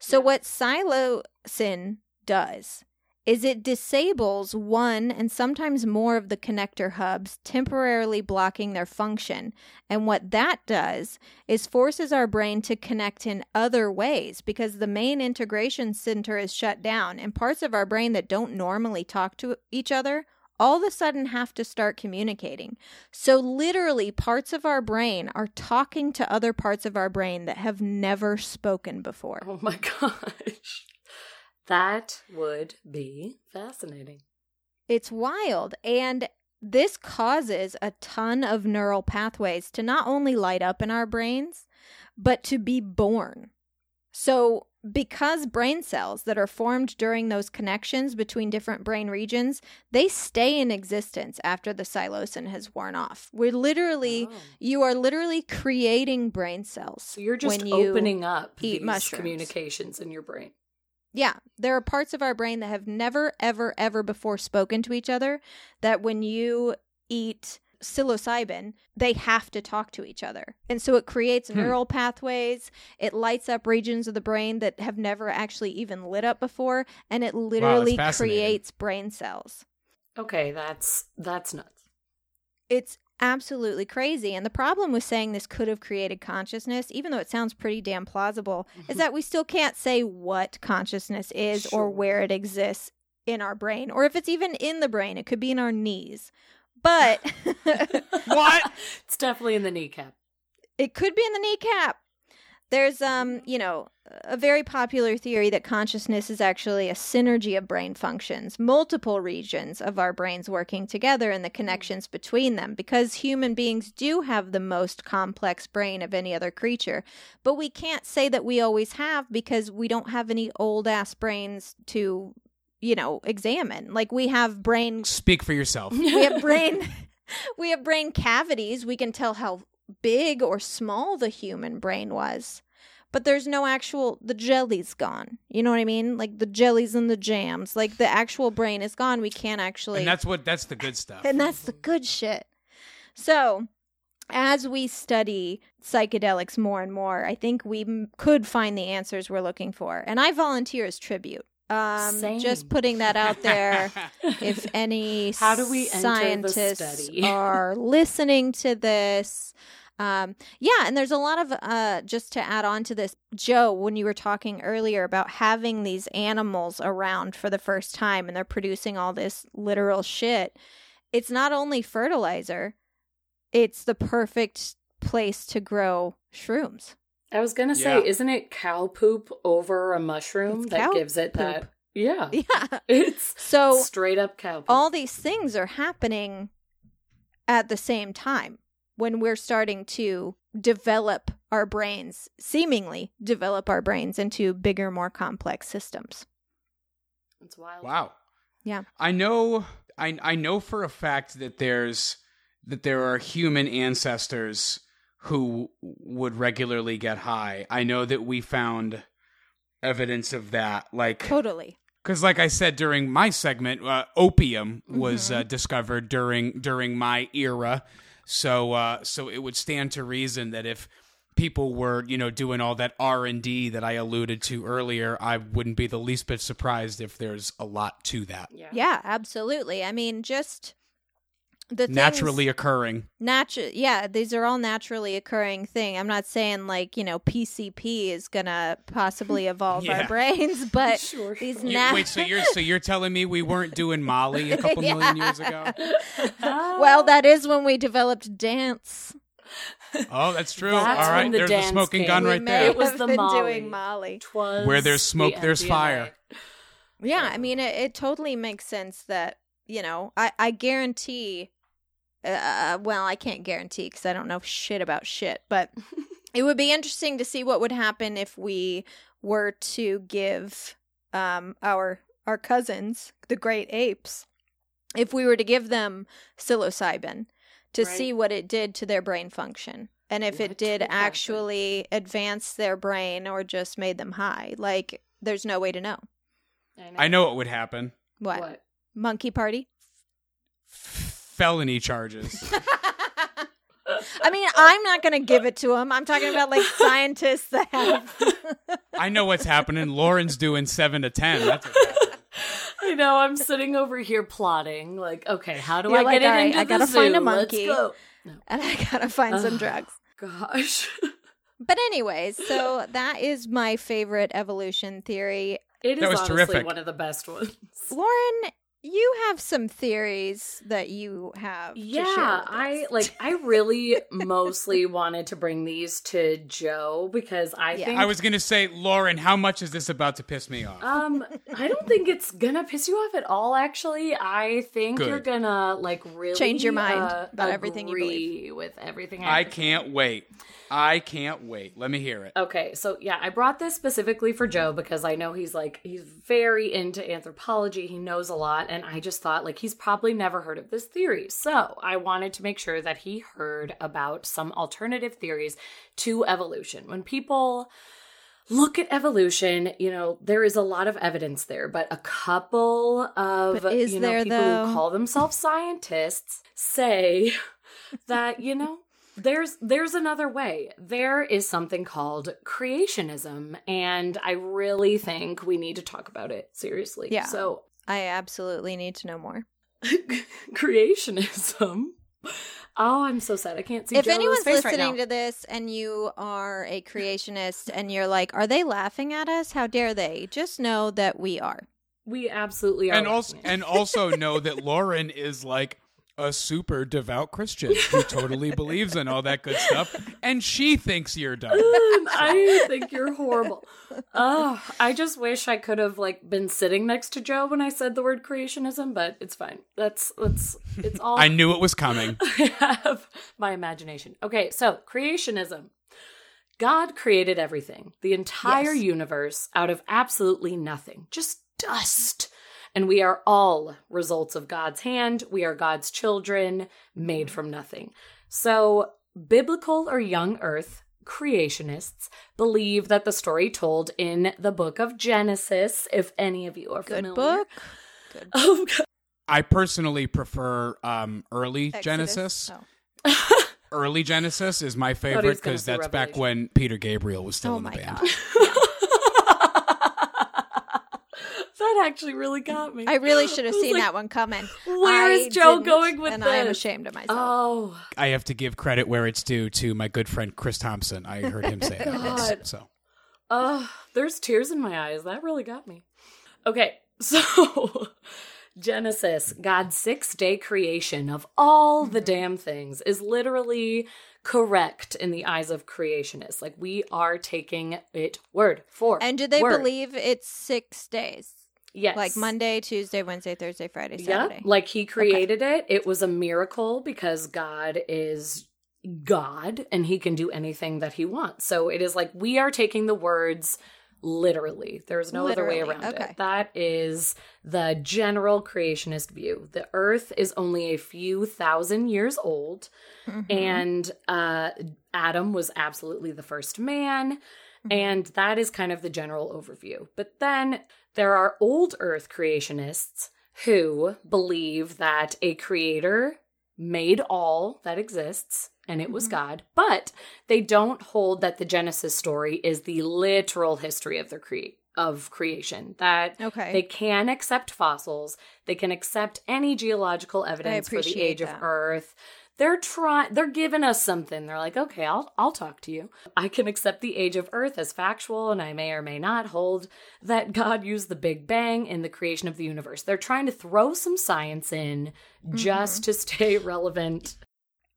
So what psilocin does is it disables one and sometimes more of the connector hubs, temporarily blocking their function. And what that does is forces our brain to connect in other ways because the main integration center is shut down, and parts of our brain that don't normally talk to each other all of a sudden have to start communicating. So, literally, parts of our brain are talking to other parts of our brain that have never spoken before. Oh my gosh. That would be fascinating. It's wild. And this causes a ton of neural pathways to not only light up in our brains, but to be born. So, because brain cells that are formed during those connections between different brain regions, they stay in existence after the psilocin has worn off. We're literally, Oh. you are literally creating brain cells. So you're just when you opening up these mushrooms. communications in your brain. Yeah, there are parts of our brain that have never, ever, ever before spoken to each other. That when you eat psilocybin, they have to talk to each other. And so it creates Hmm. neural pathways. It lights up regions of the brain that have never actually even lit up before. And it literally fascinating. creates brain cells. Okay, that's that's nuts. It's absolutely crazy. And the problem with saying this could have created consciousness, even though it sounds pretty damn plausible, is mm-hmm. that we still can't say what consciousness is or where it exists in our brain, or if it's even in the brain. It could be in our knees. But What? It's definitely in the kneecap. it could be in the kneecap. There's um, you know, a very popular theory that consciousness is actually a synergy of brain functions, multiple regions of our brains working together and the connections between them because human beings do have the most complex brain of any other creature. But we can't say that we always have because we don't have any old ass brains to, you know, examine. Like we have brain Speak for yourself. we have brain we have brain cavities we can tell how big or small the human brain was but there's no actual the jelly's gone. You know what i mean? Like the jellies and the jams like the actual brain is gone. We can't actually And that's what that's the good stuff. and that's the good shit. So as we study psychedelics more and more i think we m- could find the answers we're looking for. And i volunteer as tribute Um, Same. just putting that out there. if any How do we scientists are listening to this, um, yeah, and there's a lot of uh, just to add on to this, Joe, when you were talking earlier about having these animals around for the first time and they're producing all this literal shit. It's not only fertilizer; it's the perfect place to grow shrooms. I was gonna say, Yeah. isn't it cow poop over a mushroom It's that gives it that? Yeah, Yeah. it's So straight up cow poop. all these things are happening at the same time when we're starting to develop our brains, seemingly develop our brains into bigger, more complex systems. it's wild. Wow. Yeah. I know I I know for a fact that there's that there are human ancestors who would regularly get high. I know that we found evidence of that like Totally. cuz like I said during my segment uh, opium was Mm-hmm. uh, discovered during during my era. So uh so it would stand to reason that if people were, you know, doing all that R&D that I alluded to earlier, I wouldn't be the least bit surprised if there's a lot to that. Yeah. Yeah, absolutely. I mean, just the things- naturally occurring. Natu- yeah, these are all naturally occurring thing. I'm not saying like, you know, PCP is going to possibly evolve Yeah. our brains, but Sure, these sure. You- wait, so you're so you're telling me we weren't doing Molly a couple Yeah. million years ago? Ah. Well, that is when we developed dance. Oh, that's true. That's All right, the there's the smoking came. gun we right may there. It was the Molly. doing Molly. Twas Where there's smoke, the there's MDMA. fire. Yeah, I mean, it, it totally makes sense that you know, I I guarantee. Uh, well, I can't guarantee because I don't know shit about shit, but it would be interesting to see what would happen if we were to give um our our cousins, the great apes, if we were to give them psilocybin to Right. see what it did to their brain function. And if What it did would happen? actually advance their brain or just made them high. Like, there's no way to know. I know what would happen. What? What? Monkey party? Felony charges. I mean, I'm not going to give it to him. I'm talking about like scientists that have. I know what's happening. Lauren's doing seven to ten. That's. I know. I'm sitting over here plotting. Like, okay, how do You're I like, get it "All right, into I the gotta find a zoo? Let's monkey." go. and I got to find some drugs. Gosh, But, anyways, so that is my favorite evolution theory. it is That was honestly terrific. one of the best ones. Lauren, you have some theories that you have. to share Yeah, with I like. I really mostly wanted to bring these to Joe because I Yeah. think I was gonna say, Lauren, how much is this about to piss me off? Um, I don't think it's gonna piss you off at all. Actually, I think Good. you're gonna like really Change your mind uh, about everything you agree with everything. I have to say. can't wait. I can't wait. Let me hear it. Okay, so yeah, I brought this specifically for Joe because I know he's like he's very into anthropology. He knows a lot, and I just thought like he's probably never heard of this theory. So I wanted to make sure that he heard about some alternative theories to evolution. When people look at evolution, you know, there is a lot of evidence there, but a couple of is you know there, people though? who call themselves scientists say that, you know, there's there's another way. There is something called creationism, and I really think we need to talk about it seriously. Yeah. So I absolutely need to know more. creationism. Oh, I'm so sad. I can't see. if Joe's anyone's face right listening now. to this and you are a creationist and you're like, are they laughing at us? How dare they? Just know that we are. we absolutely are. and also and also know that Lauren is like a super devout Christian who totally believes in all that good stuff, and she thinks you're dumb. I think you're horrible. Oh, I just wish I could have like been sitting next to Joe when I said the word creationism, but it's fine. That's that's it's all I knew it was coming. I have my imagination. Okay, so creationism. God created everything, the entire Yes. universe, out of absolutely nothing, just dust. And we are all results of God's hand. We are God's children, made from nothing. So, biblical or young earth creationists believe that the story told in the book of Genesis, if any of you are familiar, Good familiar. book. Oh, God. I personally prefer um, early Exodus. Genesis. Oh. Early Genesis is my favorite because say that's back when Peter Gabriel was still Oh in the my band. god. That actually really got me. I really should have seen like, that one coming. Where I is Joe going with and this? I am ashamed of myself. Oh, I have to give credit where it's due to my good friend Chris Thompson. I heard him say that. God. So uh, there's tears in my eyes. That really got me. Okay, so Genesis, God's six day creation of all the damn things, is literally correct in the eyes of creationists. Like we are taking it word for and do they word. believe it's six days? Yes. Like Monday, Tuesday, Wednesday, Thursday, Friday, Saturday. Yeah, like he created it. It was a miracle because God is God and he can do anything that he wants. So it is like we are taking the words literally. There's no other way around okay. it. That is the general creationist view. The earth is only a few thousand years old Mhm. and uh Adam was absolutely the first man Mm-hmm. and that is kind of the general overview. But then there are old earth creationists who believe that a creator made all that exists and it was Mhm. God, but they don't hold that the Genesis story is the literal history of the cre- of creation. That Okay. they can accept fossils, they can accept any geological evidence for the age of. Earth. They're trying they're giving us something. They're like, "Okay, I'll I'll talk to you. I can accept the age of Earth as factual and I may or may not hold that God used the Big Bang in the creation of the universe." They're trying to throw some science in mm-hmm. just to stay relevant.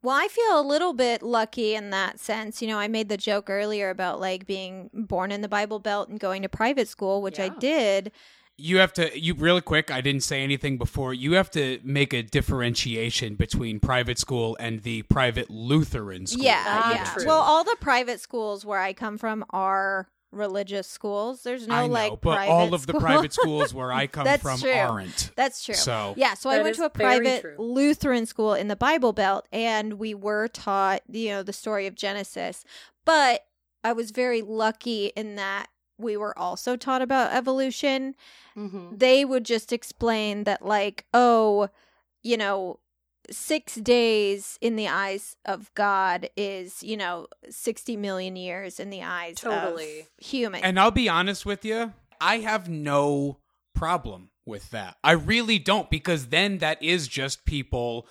Well, I feel a little bit lucky in that sense. You know, I made the joke earlier about like being born in the Bible Belt and going to private school, which I did. You have to you really quick. I didn't say anything before. You have to make a differentiation between private school and the private Lutheran school. Yeah, Ah, yeah. true. Well, all the private schools where I come from are religious schools. There's no I know, like but private all of the private schools where I come That's from true. aren't. That's true. So Yeah, so I went to a private true. Lutheran school in the Bible Belt and we were taught, you know, the story of Genesis. But I was very lucky in that we were also taught about evolution. Mm-hmm. They would just explain that like, oh, you know, 6 days in the eyes of God is, you know, 60 million years in the eyes Totally. of human. And I'll be honest with you, I have no problem with that. I really don't because then that is just people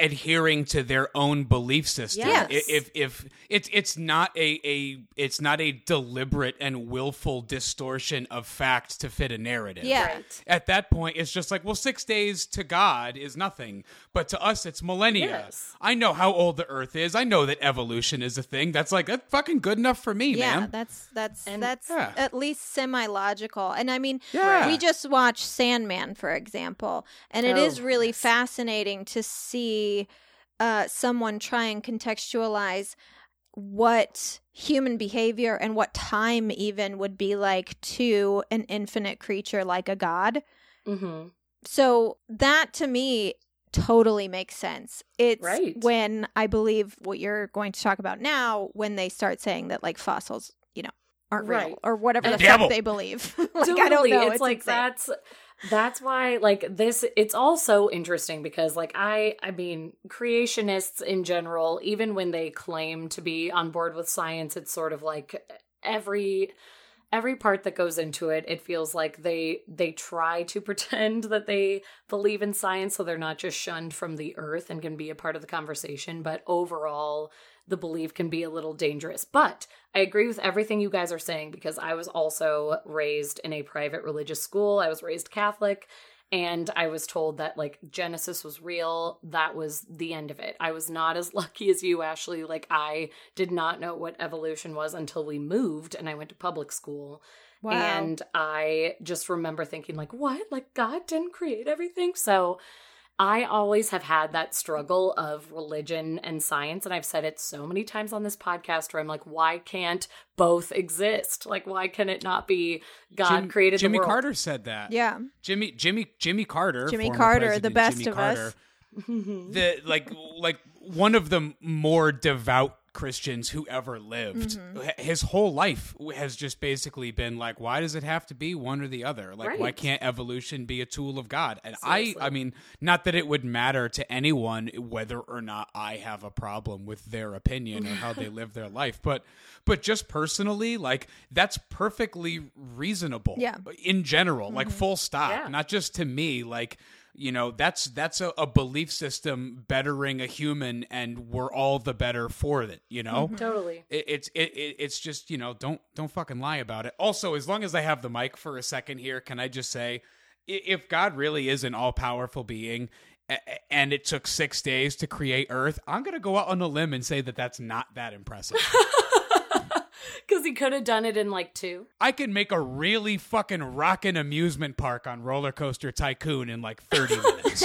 adhering to their own belief system. Yes. I- If if it's it's not a a it's not a deliberate and willful distortion of fact to fit a narrative. yeah. Right. At that point, it's just like, well, six days to God is nothing, but to us, it's millennia. Yes. I know how old the Earth is. I know that evolution is a thing. That's like that's fucking good enough for me, man. yeah, man. that's that's And- that's Yeah. at least semi logical. And I mean, Yeah. we just watched Sandman, for example, and it is Oh, really yes. fascinating to see uh, someone try and contextualize what human behavior and what time even would be like to an infinite creature like a god. Mm-hmm. So that to me totally makes sense. It's Right. when I believe what you're going to talk about now when they start saying that like fossils, you know, aren't real or whatever the And- fuck they believe. like totally. I don't know. It's, like insane. that's that's why like this it's also interesting because like I I mean creationists in general even when they claim to be on board with science it's sort of like every every part that goes into it it feels like they they try to pretend that they believe in science so they're not just shunned from the earth and can be a part of the conversation. But overall the belief can be a little dangerous but I agree with everything you guys are saying because I was also raised in a private religious school. I was raised Catholic and I was told that like Genesis was real. That was the end of it. I was not as lucky as you, Ashley. Like I did not know what evolution was until we moved and I went to public school. wow. And I just remember thinking, like, what? Like, God didn't create everything? So I always have had that struggle of religion and science. And I've said it so many times on this podcast where I'm like, why can't both exist? Like, why can it not be God Jim- created Jimmy the world? Carter said that. yeah. Jimmy Jimmy Jimmy Carter. Jimmy Carter, the best Jimmy of us. The like like one of the more devout Christians who ever lived. Mm-hmm. His whole life has just basically been like, why does it have to be one or the other? Like, why can't evolution be a tool of God? And I, Seriously. I mean, not that it would matter to anyone whether or not I have a problem with their opinion or how they live their life, but, but just personally, like that's perfectly reasonable. Yeah. Mm-hmm. In general, like full stop, Yeah. not just to me, like you know that's that's a, a belief system bettering a human and we're all the better for it you know Mm-hmm. Totally. it, it's it, it it's just you know don't don't fucking lie about it also as long as i have the mic for a second here can i just say if god really is an all-powerful being and it took six days to create earth i'm gonna go out on a limb and say that that's not that impressive Because he could have done it in like two. i could make a really fucking rockin' amusement park on roller coaster tycoon in like 30 minutes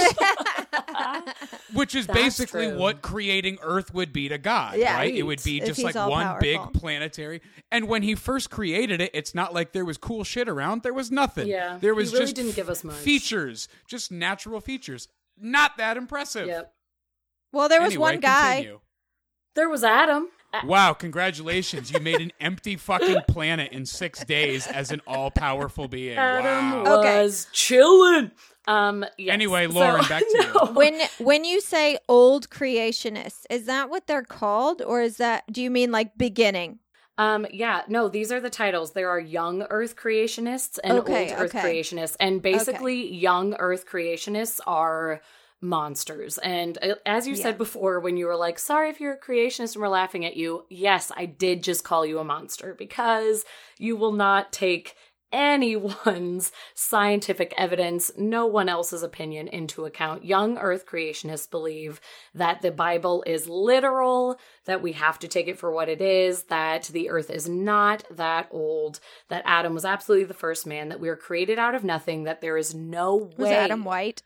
which is That's basically true. what creating Earth would be to God, Yeah. right? It would be just like all one big planetary. And when he first created it, it's not like there was cool shit around. There was nothing. Yeah, there he was really just didn't give us much. features, just natural features. Not that impressive. Yep. Well, there was Anyway, one guy. continue. There was Adam. A- Wow, congratulations. You made an empty fucking planet in six days as an all powerful being. Adam Wow. Okay. was chilling. Um. yes. Anyway, So- Lauren, back to you. When when you say old creationists, is that what they're called, or is that do you mean like beginning? Um, yeah, no, these are the titles. There are young Earth creationists and Okay, old Earth okay. creationists. And basically, young Earth creationists are monsters. And uh, as you Yeah. said before, when you were like, sorry if you're a creationist and we're laughing at you, yes, I did just call you a monster because you will not take anyone's scientific evidence, no one else's opinion into account. Young Earth creationists believe that the Bible is literal, that we have to take it for what it is, that the earth is not that old, that Adam was absolutely the first man, that we were created out of nothing, that there is no way. Was Adam White?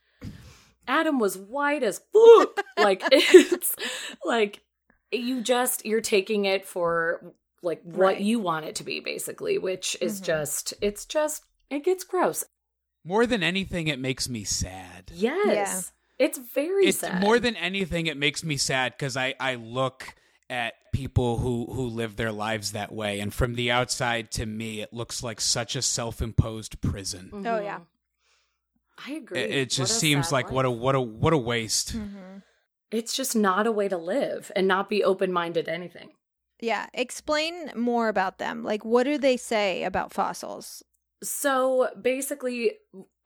Adam was white as fuck. like it's like you just you're taking it for like what Right. you want it to be basically, which is Mhm. just it's just it gets gross. More than anything, it makes me sad. Yes. It's very it's sad. more than anything it makes me sad because I, I look at people who who live their lives that way and from the outside to me it looks like such a self-imposed prison Oh, yeah. I agree. it, it just seems sad like what a what a what a waste Mm-hmm. It's just not a way to live and not be open-minded to anything. Yeah, explain more about them. Like, what do they say about fossils? So basically,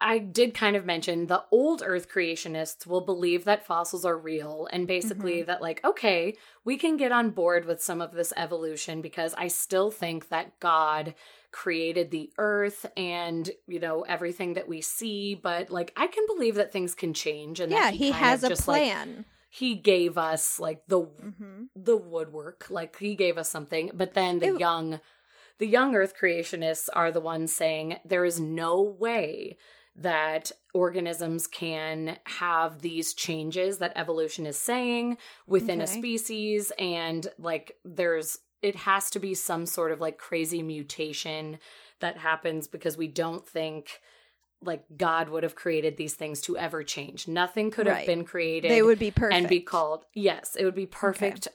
I did kind of mention the old Earth creationists will believe that fossils are real, and basically that, like, okay, we can get on board with some of this evolution because I still think that God created the earth and you know everything that we see but like i can believe that things can change and yeah, that he, kind has a just, like, plan. he gave us like the hmm the woodwork like he gave us something but then the It- young the young earth creationists are the ones saying there is no way that organisms can have these changes that evolution is saying within a species and like there's it has to be some sort of like crazy mutation that happens because we don't think like God would have created these things to ever change. Nothing could Right. have been created They would be perfect and be called yes it would be perfect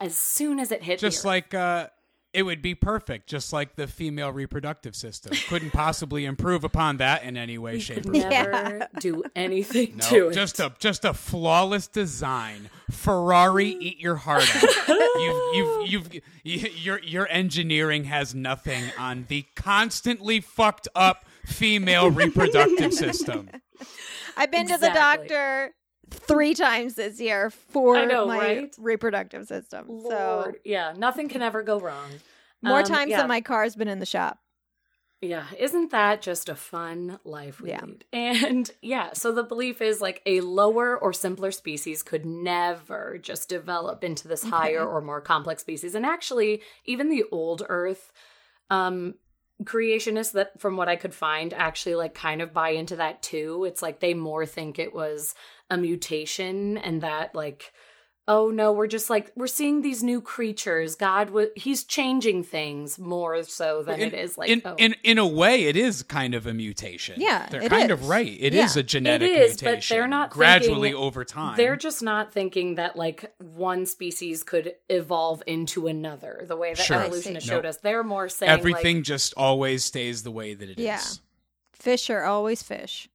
as soon as it hit just the earth. like uh it would be perfect just like the female reproductive system couldn't possibly improve upon that in any way we shape could or form never do anything no, to it just a just a flawless design. Ferrari, eat your heart out. you've, you've, you've, y- your your engineering has nothing on the constantly fucked up female reproductive system. I've been to the doctor three times this year for know, my right? reproductive system. So yeah nothing can ever go wrong more Um, times yeah. than my car's been in the shop. Yeah, isn't that just a fun life we Yeah. lead? And yeah, so the belief is like a lower or simpler species could never just develop into this higher or more complex species. And actually, even the old Earth um creationists that from what I could find actually like kind of buy into that too. It's like they more think it was a mutation and that like oh no, we're just like we're seeing these new creatures. God, w- he's changing things more so than in, it is like in, oh. in in a way, it is kind of a mutation. Yeah, they're it kind is. of right. It is Yeah. a genetic is, but mutation. they're not gradually thinking- over time. They're just not thinking that like one species could evolve into another the way that Sure. evolution has showed Nope. us. They're more saying everything like, just always stays the way that it is. Yeah. Fish are always fish.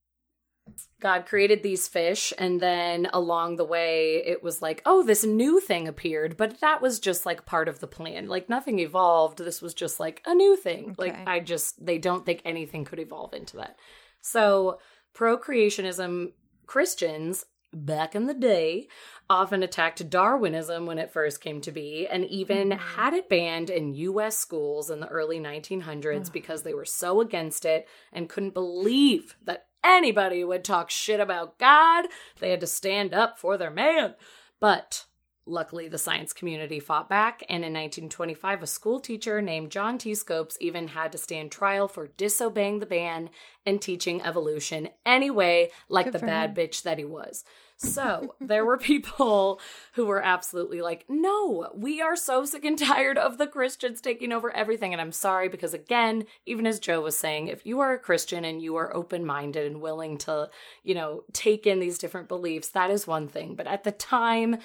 God created these fish, and then along the way, it was like, oh, this new thing appeared, but that was just like part of the plan. Like nothing evolved. This was just like a new thing. Like I just, they don't think anything could evolve into that. So, procreationism Christians back in the day often attacked Darwinism when it first came to be and even mm. had it banned in US schools in the early 1900s because they were so against it and couldn't believe that anybody would talk shit about God. They had to stand up for their man. But Luckily, the science community fought back, and in 1925, a school teacher named John T. Scopes even had to stand trial for disobeying the ban and teaching evolution anyway, like Good the bad him. bitch that he was. So, there were people who were absolutely like, no, we are so sick and tired of the Christians taking over everything. And I'm sorry because, again, even as Joe was saying, if you are a Christian and you are open minded and willing to, you know, take in these different beliefs, that is one thing. But at the time,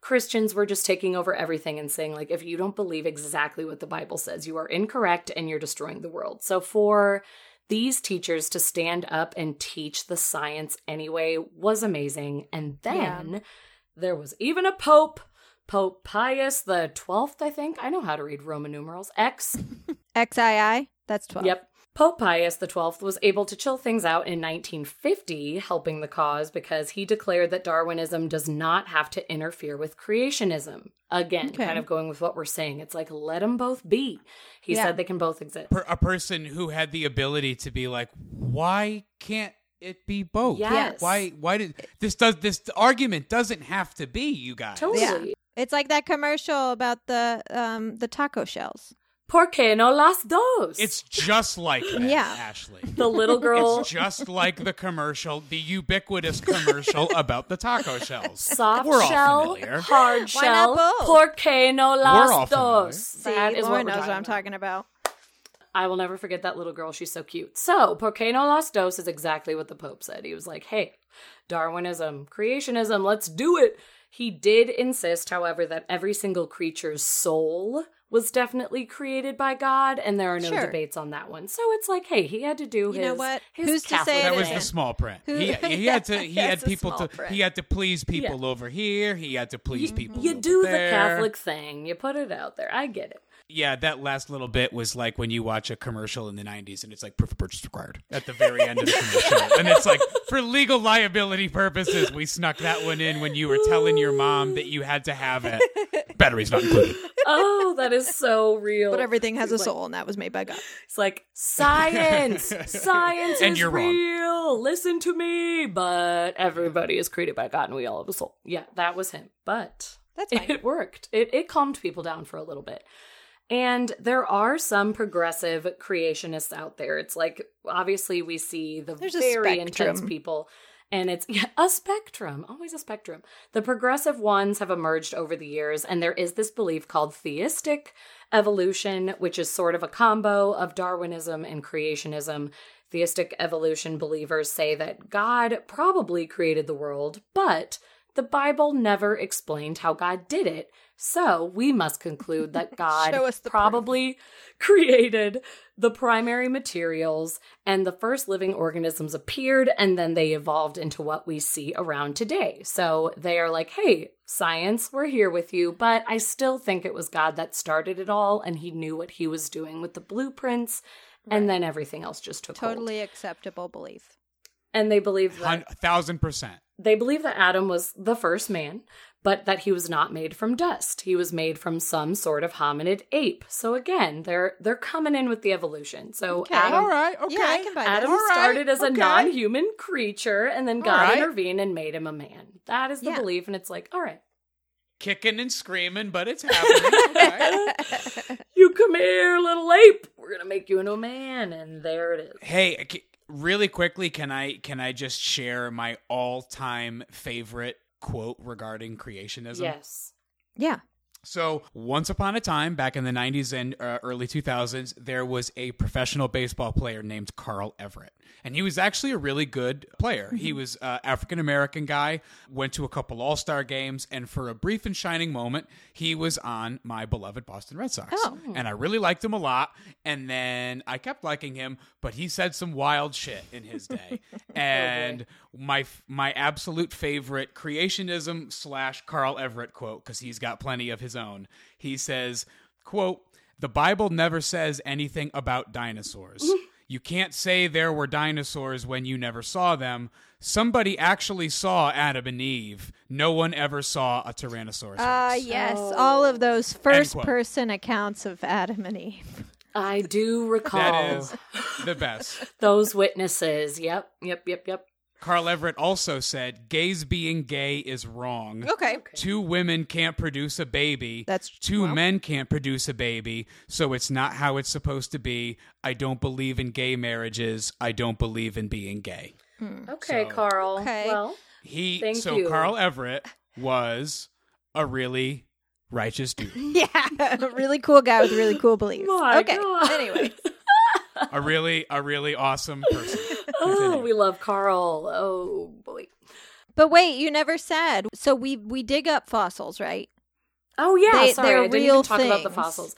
Christians were just taking over everything and saying, like, if you don't believe exactly what the Bible says, you are incorrect and you're destroying the world. So for these teachers to stand up and teach the science anyway was amazing. And then there was even a pope, Pope Pius the 12th, I think. I know how to read Roman numerals. X XII, that's 12. Yep. Pope Pius XII was able to chill things out in 1950, helping the cause because he declared that Darwinism does not have to interfere with creationism. Again, Okay. kind of going with what we're saying. It's like, let them both be. He Yeah. said they can both exist. Per- a person who had the ability to be like, why can't it be both? Yes. Why? Why did this? Does this argument doesn't have to be you guys? Totally. It's like that commercial about the um the taco shells. Por qué no las dos? It's just like that, Yeah. Ashley. the little girl. It's just like the commercial, the ubiquitous commercial about the taco shells. Soft We're all shell, familiar. hard Why shell. not both? Por qué no las all familiar. dos? See, That is Lauren what we're knows what I'm about. talking about. I will never forget that little girl. She's so cute. So, Por qué no las dos is exactly what the Pope said. He was like, hey, Darwinism, creationism, let's do it. He did insist, however, that every single creature's soul was definitely created by God, and there are no Sure. debates on that one. So it's like, hey, he had to do You his. know what? his Who's to say That was the small print. Who- He, he had to. He had people to. print. He had to please people over here. He had to please people. You over do the. Catholic thing. You put it out there. I get it. Yeah, that last little bit was like when you watch a commercial in the '90s, and it's like proof of purchase required at the very end of the commercial, and it's like for legal liability purposes, we snuck that one in when you were telling your mom that you had to have it. Batteries not included. Oh, that is so real. But everything has a He's like- soul, and that was made by God. It's like science, science And is you're wrong. real. Listen to me. But everybody is created by God, and we all have a soul. Yeah, that was him. But That's fine. it worked. It it calmed people down for a little bit. And there are some progressive creationists out there. It's like obviously we see the There's very intense people. And it's yeah, a spectrum, always a spectrum. The progressive ones have emerged over the years, and there is this belief called theistic evolution, which is sort of a combo of Darwinism and creationism. Theistic evolution believers say that God probably created the world, but the Bible never explained how God did it. So we must conclude that God Show us the probably created the primary materials and the first living organisms appeared and then they evolved into what we see around today. So they are like, hey, science, we're here with you, but I still think it was God that started it all and he knew what he was doing with the blueprints and then everything else just took hold. Totally acceptable belief. And they believe that Hun- thousand percent. they believe that Adam was the first man, but that he was not made from dust. He was made from some sort of hominid ape. So again, they're they're coming in with the evolution. So Okay. Adam All right. Okay. Yeah, I can buy Adam this. All right, started as a okay. non-human creature and then God right. intervened and made him a man. That is the Yeah. belief and it's like, all right. Kicking and screaming, but it's happening. Okay. You come here, little ape. We're going to make you into a man and there it is. Hey, really quickly, can I can I just share my all time favorite quote regarding creationism? Yes. Yeah. So, once upon a time, back in the 90s and uh, early 2000s, there was a professional baseball player named Carl Everett. And he was actually a really good player. He was uh, African American guy, went to a couple All Star games, and for a brief and shining moment, he was on my beloved Boston Red Sox. Oh. And I really liked him a lot. And then I kept liking him, but he said some wild shit in his day. and my my absolute favorite creationism slash Carl Everett quote, because he's got plenty of his own. He says, "quote The Bible never says anything about dinosaurs." You can't say there were dinosaurs when you never saw them. Somebody actually saw Adam and Eve. No one ever saw a Tyrannosaurus. Uh, Rex. yes, all of those first-person accounts of Adam and Eve. I do recall that is the best. those witnesses. Yep, yep, yep, yep. Carl Everett also said, "Gays being gay is wrong." Okay. Two women can't produce a baby. That's- two well. men can't produce a baby, so it's not how it's supposed to be. I don't believe in gay marriages. I don't believe in being gay. Hmm. Okay, So- Carl. Okay. Well, He Thank so you. Carl Everett was a really righteous dude. Yeah, a really cool guy with really cool beliefs. My okay. God. Anyway, a really a really awesome person. Oh, we love Carl. Oh boy. but wait, you never said. So we we dig up fossils, right? Oh yeah, They- sorry, they're I didn't real even talk about the fossils.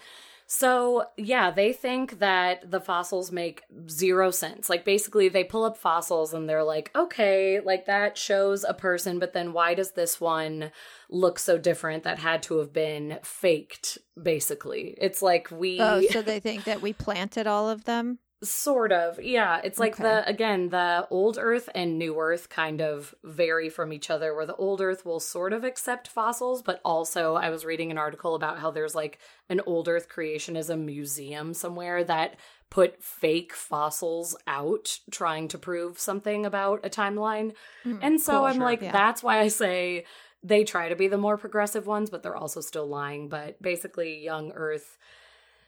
So yeah, they think that the fossils make zero sense. Like basically, they pull up fossils and they're like, okay, like that shows a person, but then why does this one look so different? That had to have been faked. Basically, it's like we Oh, so they think that we planted all of them. Sort of. Yeah. It's like Okay. the, again, the old Earth and new Earth kind of vary from each other, where the old Earth will sort of accept fossils, but also I was reading an article about how there's like an old Earth creationism museum somewhere that put fake fossils out trying to prove something about a timeline. Mm-hmm. and so cool, I'm sure, like, yeah. that's why I say they try to be the more progressive ones, but they're also still lying. But basically, young Earth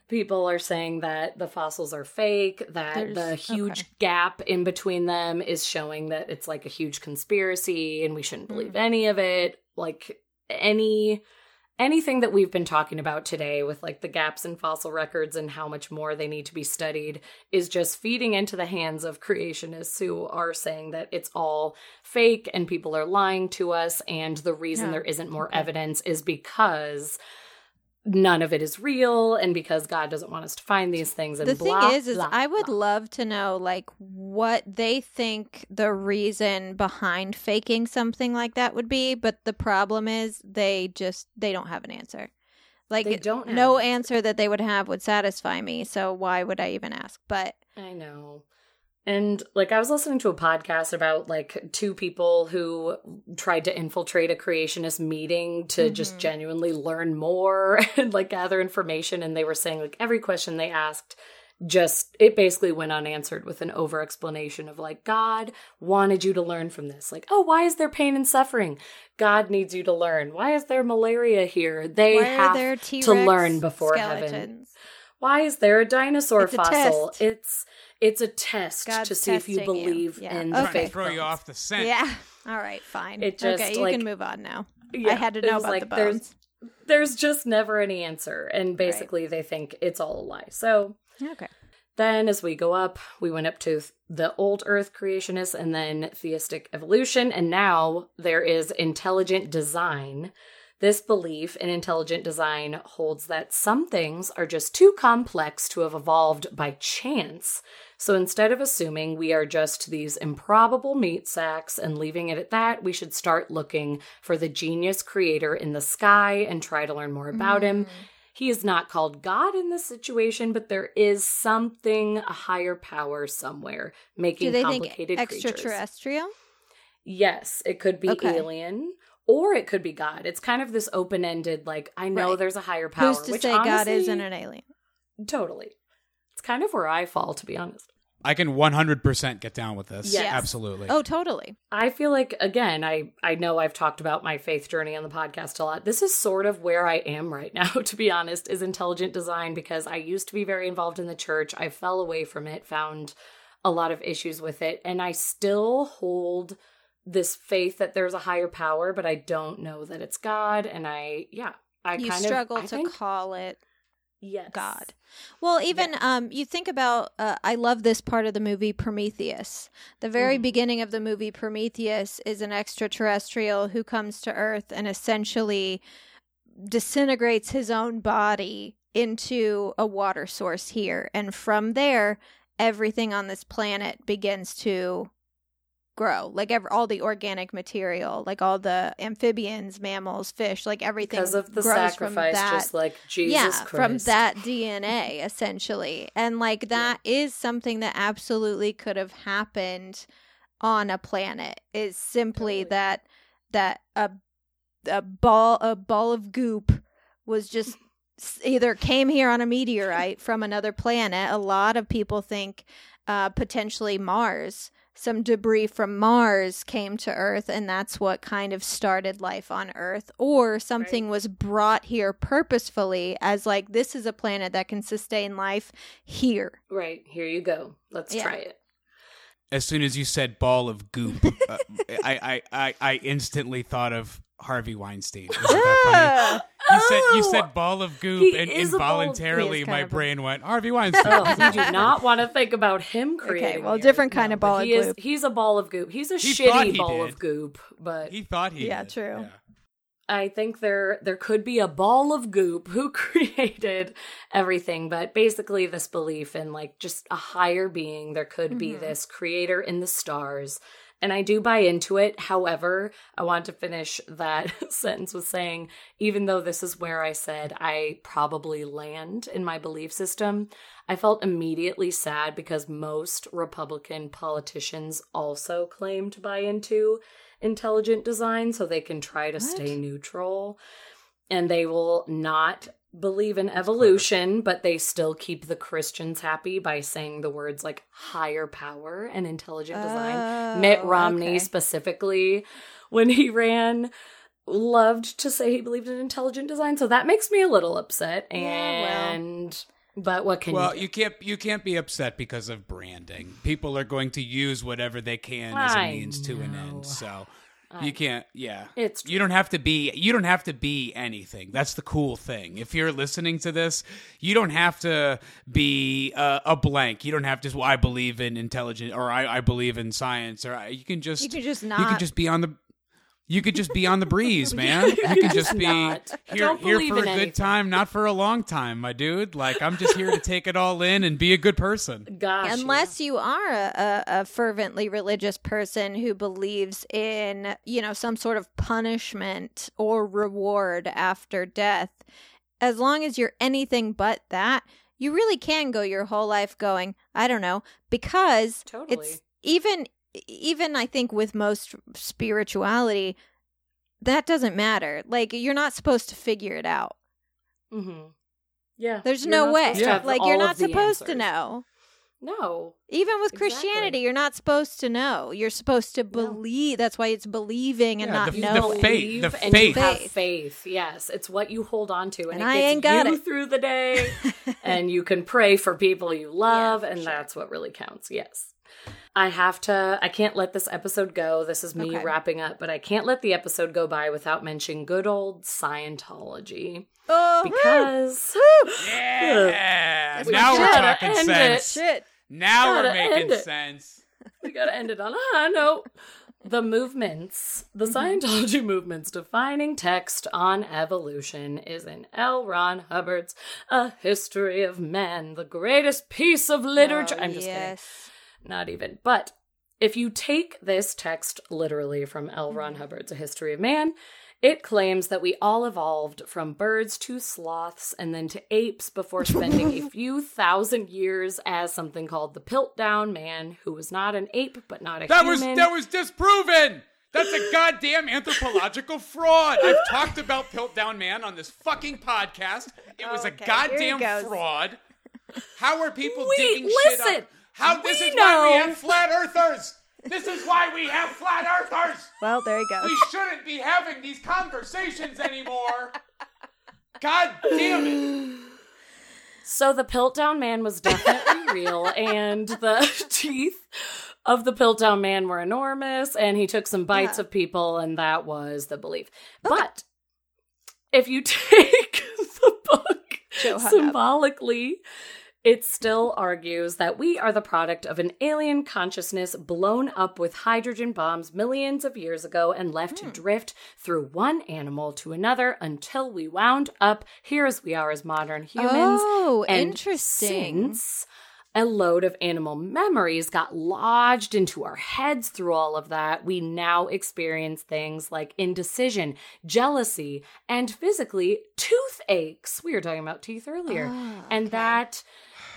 people are saying that the fossils are fake that There's- the huge okay. gap in between them is showing that it's like a huge conspiracy and we shouldn't believe Mm. any of it like any anything that we've been talking about today with like the gaps in fossil records and how much more they need to be studied is just feeding into the hands of creationists who are saying that it's all fake and people are lying to us and the reason Yeah. there isn't more Okay. evidence is because none of it is real and because God doesn't want us to find these things and the blah, thing is is blah, i would blah. love to know like what they think the reason behind faking something like that would be but the problem is they just they don't have an answer like They don't no an answer that they would have would satisfy me so why would i even ask but I know. And like I was listening to a podcast about like two people who tried to infiltrate a creationist meeting to just Mhm. genuinely learn more and like gather information and they were saying like every question they asked just it basically went unanswered with an over explanation of like God wanted you to learn from this. Like, oh, why is there pain and suffering? God needs you to learn. Why is there malaria here? They why have to learn before heaven why is there a dinosaur It's a fossil? test. it's it's a test God's to see if you testing you. believe Yeah. in Okay. the Trying to fake throw you off the scent. yeah all right fine It just, okay you like- can move on now Yeah, i had to know about like, the there's- bones There's just never any answer, and basically they think it's all a lie. So okay then, as we go up, we went up to the old Earth creationists, and then theistic evolution, and now there is intelligent design. This belief in intelligent design holds that some things are just too complex to have evolved by chance. So instead of assuming we are just these improbable meat sacks and leaving it at that, we should start looking for the genius creator in the sky and try to learn more about him. Mm. He is not called God in this situation, but there is something, a higher power somewhere making do they think complicated creatures. extraterrestrial Yes, it could be Okay. alien or it could be God. It's kind of this open ended, like, I know Right. there's a higher power. who's to which say god isn't an alien Totally. It's kind of where I fall, to be honest. I can 100% get down with this. Yes. Absolutely. oh totally I feel like again, I I know I've talked about my faith journey on the podcast a lot. This is sort of where I am right now, to be honest, is intelligent design because I used to be very involved in the church. I fell away from it, found a lot of issues with it, and I still hold this faith that there's a higher power, but I don't know that it's God. And I, yeah, I you kind struggle of I to think, call it yes. God. Well, even um, you think about. Uh, I love this part of the movie Prometheus. The very Mhm. beginning of the movie Prometheus is an extraterrestrial who comes to Earth and essentially disintegrates his own body into a water source here, and from there, everything on this planet begins to grow. Like ever, all the organic material, like all the amphibians, mammals, fish, like everything Because of the sacrifice, that just like Jesus yeah, Christ. from that DNA essentially. And like that is something that absolutely could have happened on a planet. Is simply Totally. that that a a ball a ball of goop was just either came here on a meteorite from another planet. A lot of people think uh, potentially Mars. Some debris from Mars came to Earth, and that's what kind of started life on Earth. Or something was brought here purposefully as, like, this is a planet that can sustain life here. Right, here you go. Let's Yeah. try it. As soon as you said ball of goop, uh, I, I, I, I instantly thought of Harvey Weinstein. Isn't that funny? You said you Oh! said ball of goop, He and is a ball of- involuntarily He is my of a- brain went Harvey Weinstein. Oh, you do not want to think about him creating. well, the different kind No, of ball of he is- goop. he's a ball of goop. He's a He thought shitty he ball did. of goop, but he thought he. Yeah, did. true. Yeah. I think there there could be a ball of goop who created everything, but basically this belief in like just a higher being, there could be Mhm. this creator in the stars. And I do buy into it. However, I want to finish that sentence with saying, even though this is where I said I probably land in my belief system, I felt immediately sad because most Republican politicians also claim to buy into intelligent design so they can try to stay neutral and they will not believe in evolution but they still keep the christians happy by saying the words like higher power and intelligent design mitt Oh, romney okay. specifically when he ran loved to say he believed in intelligent design so that makes me a little upset Yeah, well. and but what can Well, you, you can't you can't be upset because of branding. People are going to use whatever they can as a means to an end. So I- you can't. Yeah, It's you don't have to be. You don't have to be anything. That's the cool thing. If you're listening to this, you don't have to be uh, a blank. You don't have to. Well, I believe in intelligent, or I, I believe in science, or I, you can just You can just not. you could just be on the. You could just be on the breeze, man. You could just be not. here, Don't here for a in good anything. time, not for a long time, my dude. Like I'm just here to take it all in and be a good person. gosh Unless you are a, a, a fervently religious person who believes in, you know, some sort of punishment or reward after death, as long as you're anything but that, you really can go your whole life going, I don't know, because Totally. it's even even I think with most spirituality, that doesn't matter. Like you're not supposed to figure it out. Mm-hmm. Yeah. There's no way. supposed to have Like you're not the supposed to know. No. Even with Exactly. Christianity, you're not supposed to know. You're supposed to believe. That's why it's believing and Yeah, not the- the faith- the and you have faith. faith. Yes, it's what you hold on to, and, And it I gets ain't got you it. through the day. and you can pray for people you love, for and sure. that's what really counts. Yes. I have to, I can't let this episode go. This is me Okay. wrapping up, but I can't let the episode go by without mentioning good old Scientology. oh, Because Yeah. That's now we're talking End sense. shit. Now we're making sense. we gotta end it on a high note. The movements, the Mm-hmm. Scientology movement's defining text on evolution is in L. Ron Hubbard's A History of Man, the greatest piece of literature. Oh, I'm just kidding. Yes. Not even. But if you take this text literally from L. Ron Mm-hmm. Hubbard's A History of Man, it claims that we all evolved from birds to sloths and then to apes before spending a few thousand years as something called the Piltdown Man, who was not an ape but not a That was human. that was disproven. That's a goddamn anthropological fraud. I've talked about Piltdown Man on this fucking podcast. It was a Okay, here he goddamn fraud. How are people We- digging shit listen, up? How this we is why we have flat earthers. This is why we have flat earthers. Well, there you go. We shouldn't be having these conversations anymore. God damn it. So the Piltdown Man was definitely real, and the teeth of the Piltdown Man were enormous, and he took some bites Yeah. of people, and that was the belief. But if you take the book Joe up. It still argues that we are the product of an alien consciousness blown up with hydrogen bombs millions of years ago and left Hmm. to drift through one animal to another until we wound up here as we are as modern humans. Oh, And interesting. Since a load of animal memories got lodged into our heads through all of that, we now experience things like indecision, jealousy, and physically toothaches. We were talking about teeth earlier. Ah, And that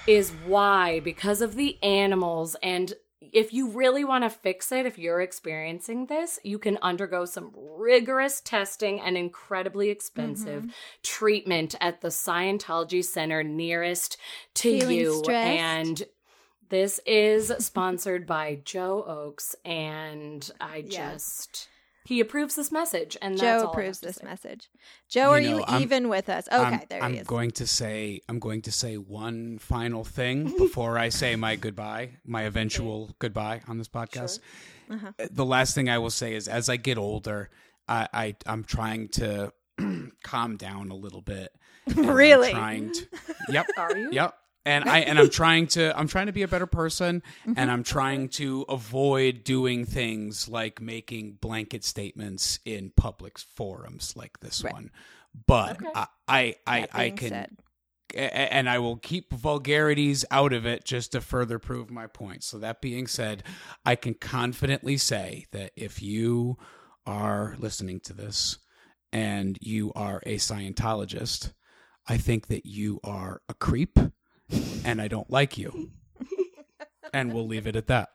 is why, because of the animals and if you really want to fix it, if you're experiencing this, you can undergo some rigorous testing and incredibly expensive Mm-hmm. treatment at the Scientology center nearest to Feeling you. stressed? And this is sponsored by Joe Oaks, and I Yes. just he approves this message, and that's Joe all approves this say. message. Joe, You are know, you I'm- even with us? Okay, I'm, there I'm he is. going to say I'm going to say one final thing before I say my goodbye, my eventual goodbye on this podcast. Uh-huh. Uh, The last thing I will say is, as I get older, I, I I'm trying to calm down a little bit. and I'm Really? trying to. Yep. Are you? Yep. And I and I'm trying to I'm trying to be a better person Mm-hmm. and I'm trying to avoid doing things like making blanket statements in public forums like this Right. one. But Okay. I I I, I can said. and I will keep vulgarities out of it just to further prove my point. So that being said, I can confidently say that if you are listening to this and you are a Scientologist, I think that you are a creep and I don't like you. and we'll leave it at that.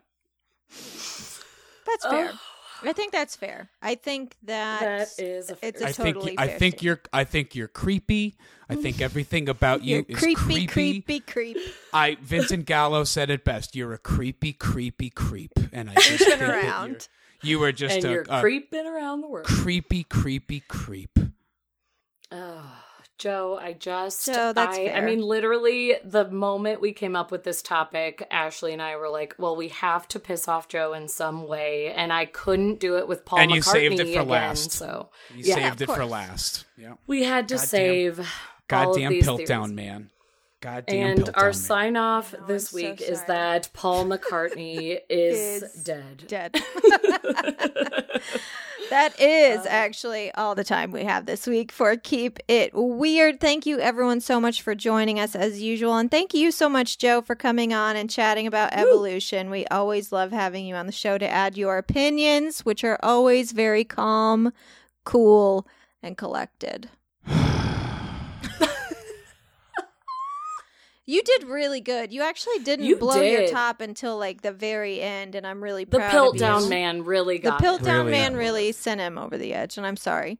That's fair. Oh. I think that's fair. I think that, That is a it's fair a I totally think you, I think you're I think you're creepy. I think everything about you You're is creepy, creepy. creepy, creep. I Vincent Gallo said it best. You're a creepy, creepy creep, and I just think that around. you're- just and a, you're a creeping around the world. creepy, creepy creep. Oh, Joe, I just Joe, that's I, I mean literally the moment we came up with this topic, Ashley and I were like, well, we have to piss off Joe in some way, and I couldn't do it with Paul And McCartney you saved it for again, last. So You Yeah, saved of it for last. Yeah. we had to Goddamn- save all Goddamn these Piltdown man. Goddamn And our sign off know, this I'm so week is that Paul McCartney is, Is dead. Dead. that is Uh, actually all the time we have this week for Keep It Weird. Thank you, everyone, so much for joining us as usual. And thank you so much, Joe, for coming on and chatting about evolution. We always love having you on the show to add your opinions, which are always very calm, cool, and collected. You did really good. You actually didn't You blow your top until like the very end, and I'm really The proud Pilt of Down you. Man really The got Pilt it. Down Really? Man really sent him over the edge, and I'm sorry.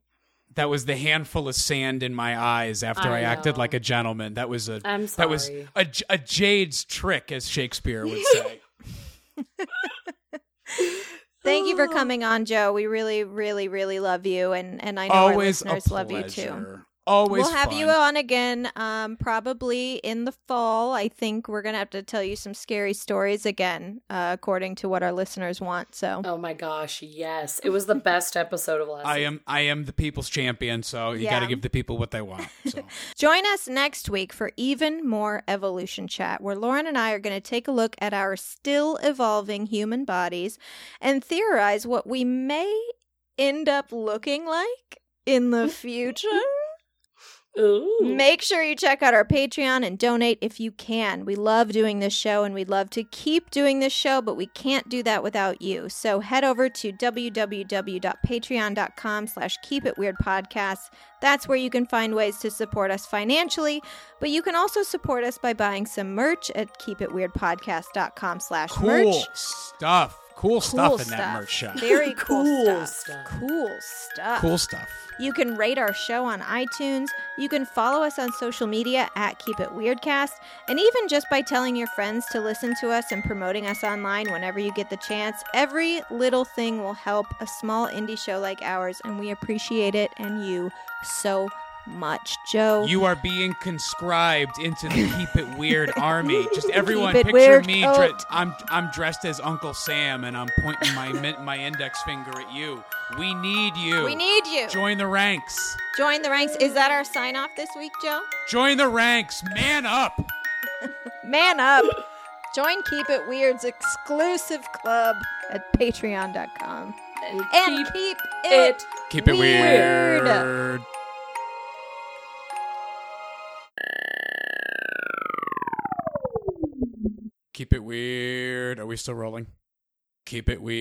That was the handful of sand in my eyes after I, I acted like a gentleman. That was a I'm that was sorry. a, j- a jade's trick, as Shakespeare would say. Thank you for coming on, Joe. We really, really, really love you, and and I know Always our listeners love you too. Pleasure. Always we'll have fun. you on again, um, probably in the fall. I think we're gonna have to tell you some scary stories again, uh, according to what our listeners want. So Oh my gosh, yes. It was the best episode of last I am I am the people's champion, so you got to give the people what they want. So. Join us next week for even more evolution chat, where Lauren and I are going to take a look at our still evolving human bodies and theorize what we may end up looking like in the future. Ooh. Make sure you check out our Patreon and donate if you can. We love doing this show and we'd love to keep doing this show, but we can't do that without you. So head over to www.patreon.com slash keep it weird podcasts. That's where you can find ways to support us financially, but you can also support us by buying some merch at keepitweirdpodcast.com slash merch. Cool stuff. Cool stuff Cool in that merch shop. Very cool, Cool stuff. stuff. Cool stuff. Cool stuff. You can rate our show on iTunes. You can follow us on social media at Keep It Weirdcast. And even just by telling your friends to listen to us and promoting us online whenever you get the chance, every little thing will help a small indie show like ours. And we appreciate it and you so much, Joe. You are being conscribed into the Keep It Weird army. Just everyone, picture weird me. Dre- I'm I'm dressed as Uncle Sam, and I'm pointing my my index finger at you. We need you. we need you. Join the ranks. Join the ranks. Is that our sign off this week, Joe? Join the ranks. Man up. Man up. Join Keep It Weird's exclusive club at patreon.com. And And keep keep, it it Keep it Weird. weird. Keep it weird. Are we still rolling? Keep it weird.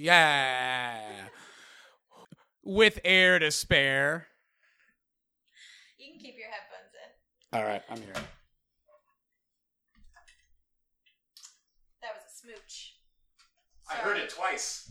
Yeah. With air to spare. You can keep your headphones in. All right, I'm here. That was a smooch. I heard it twice.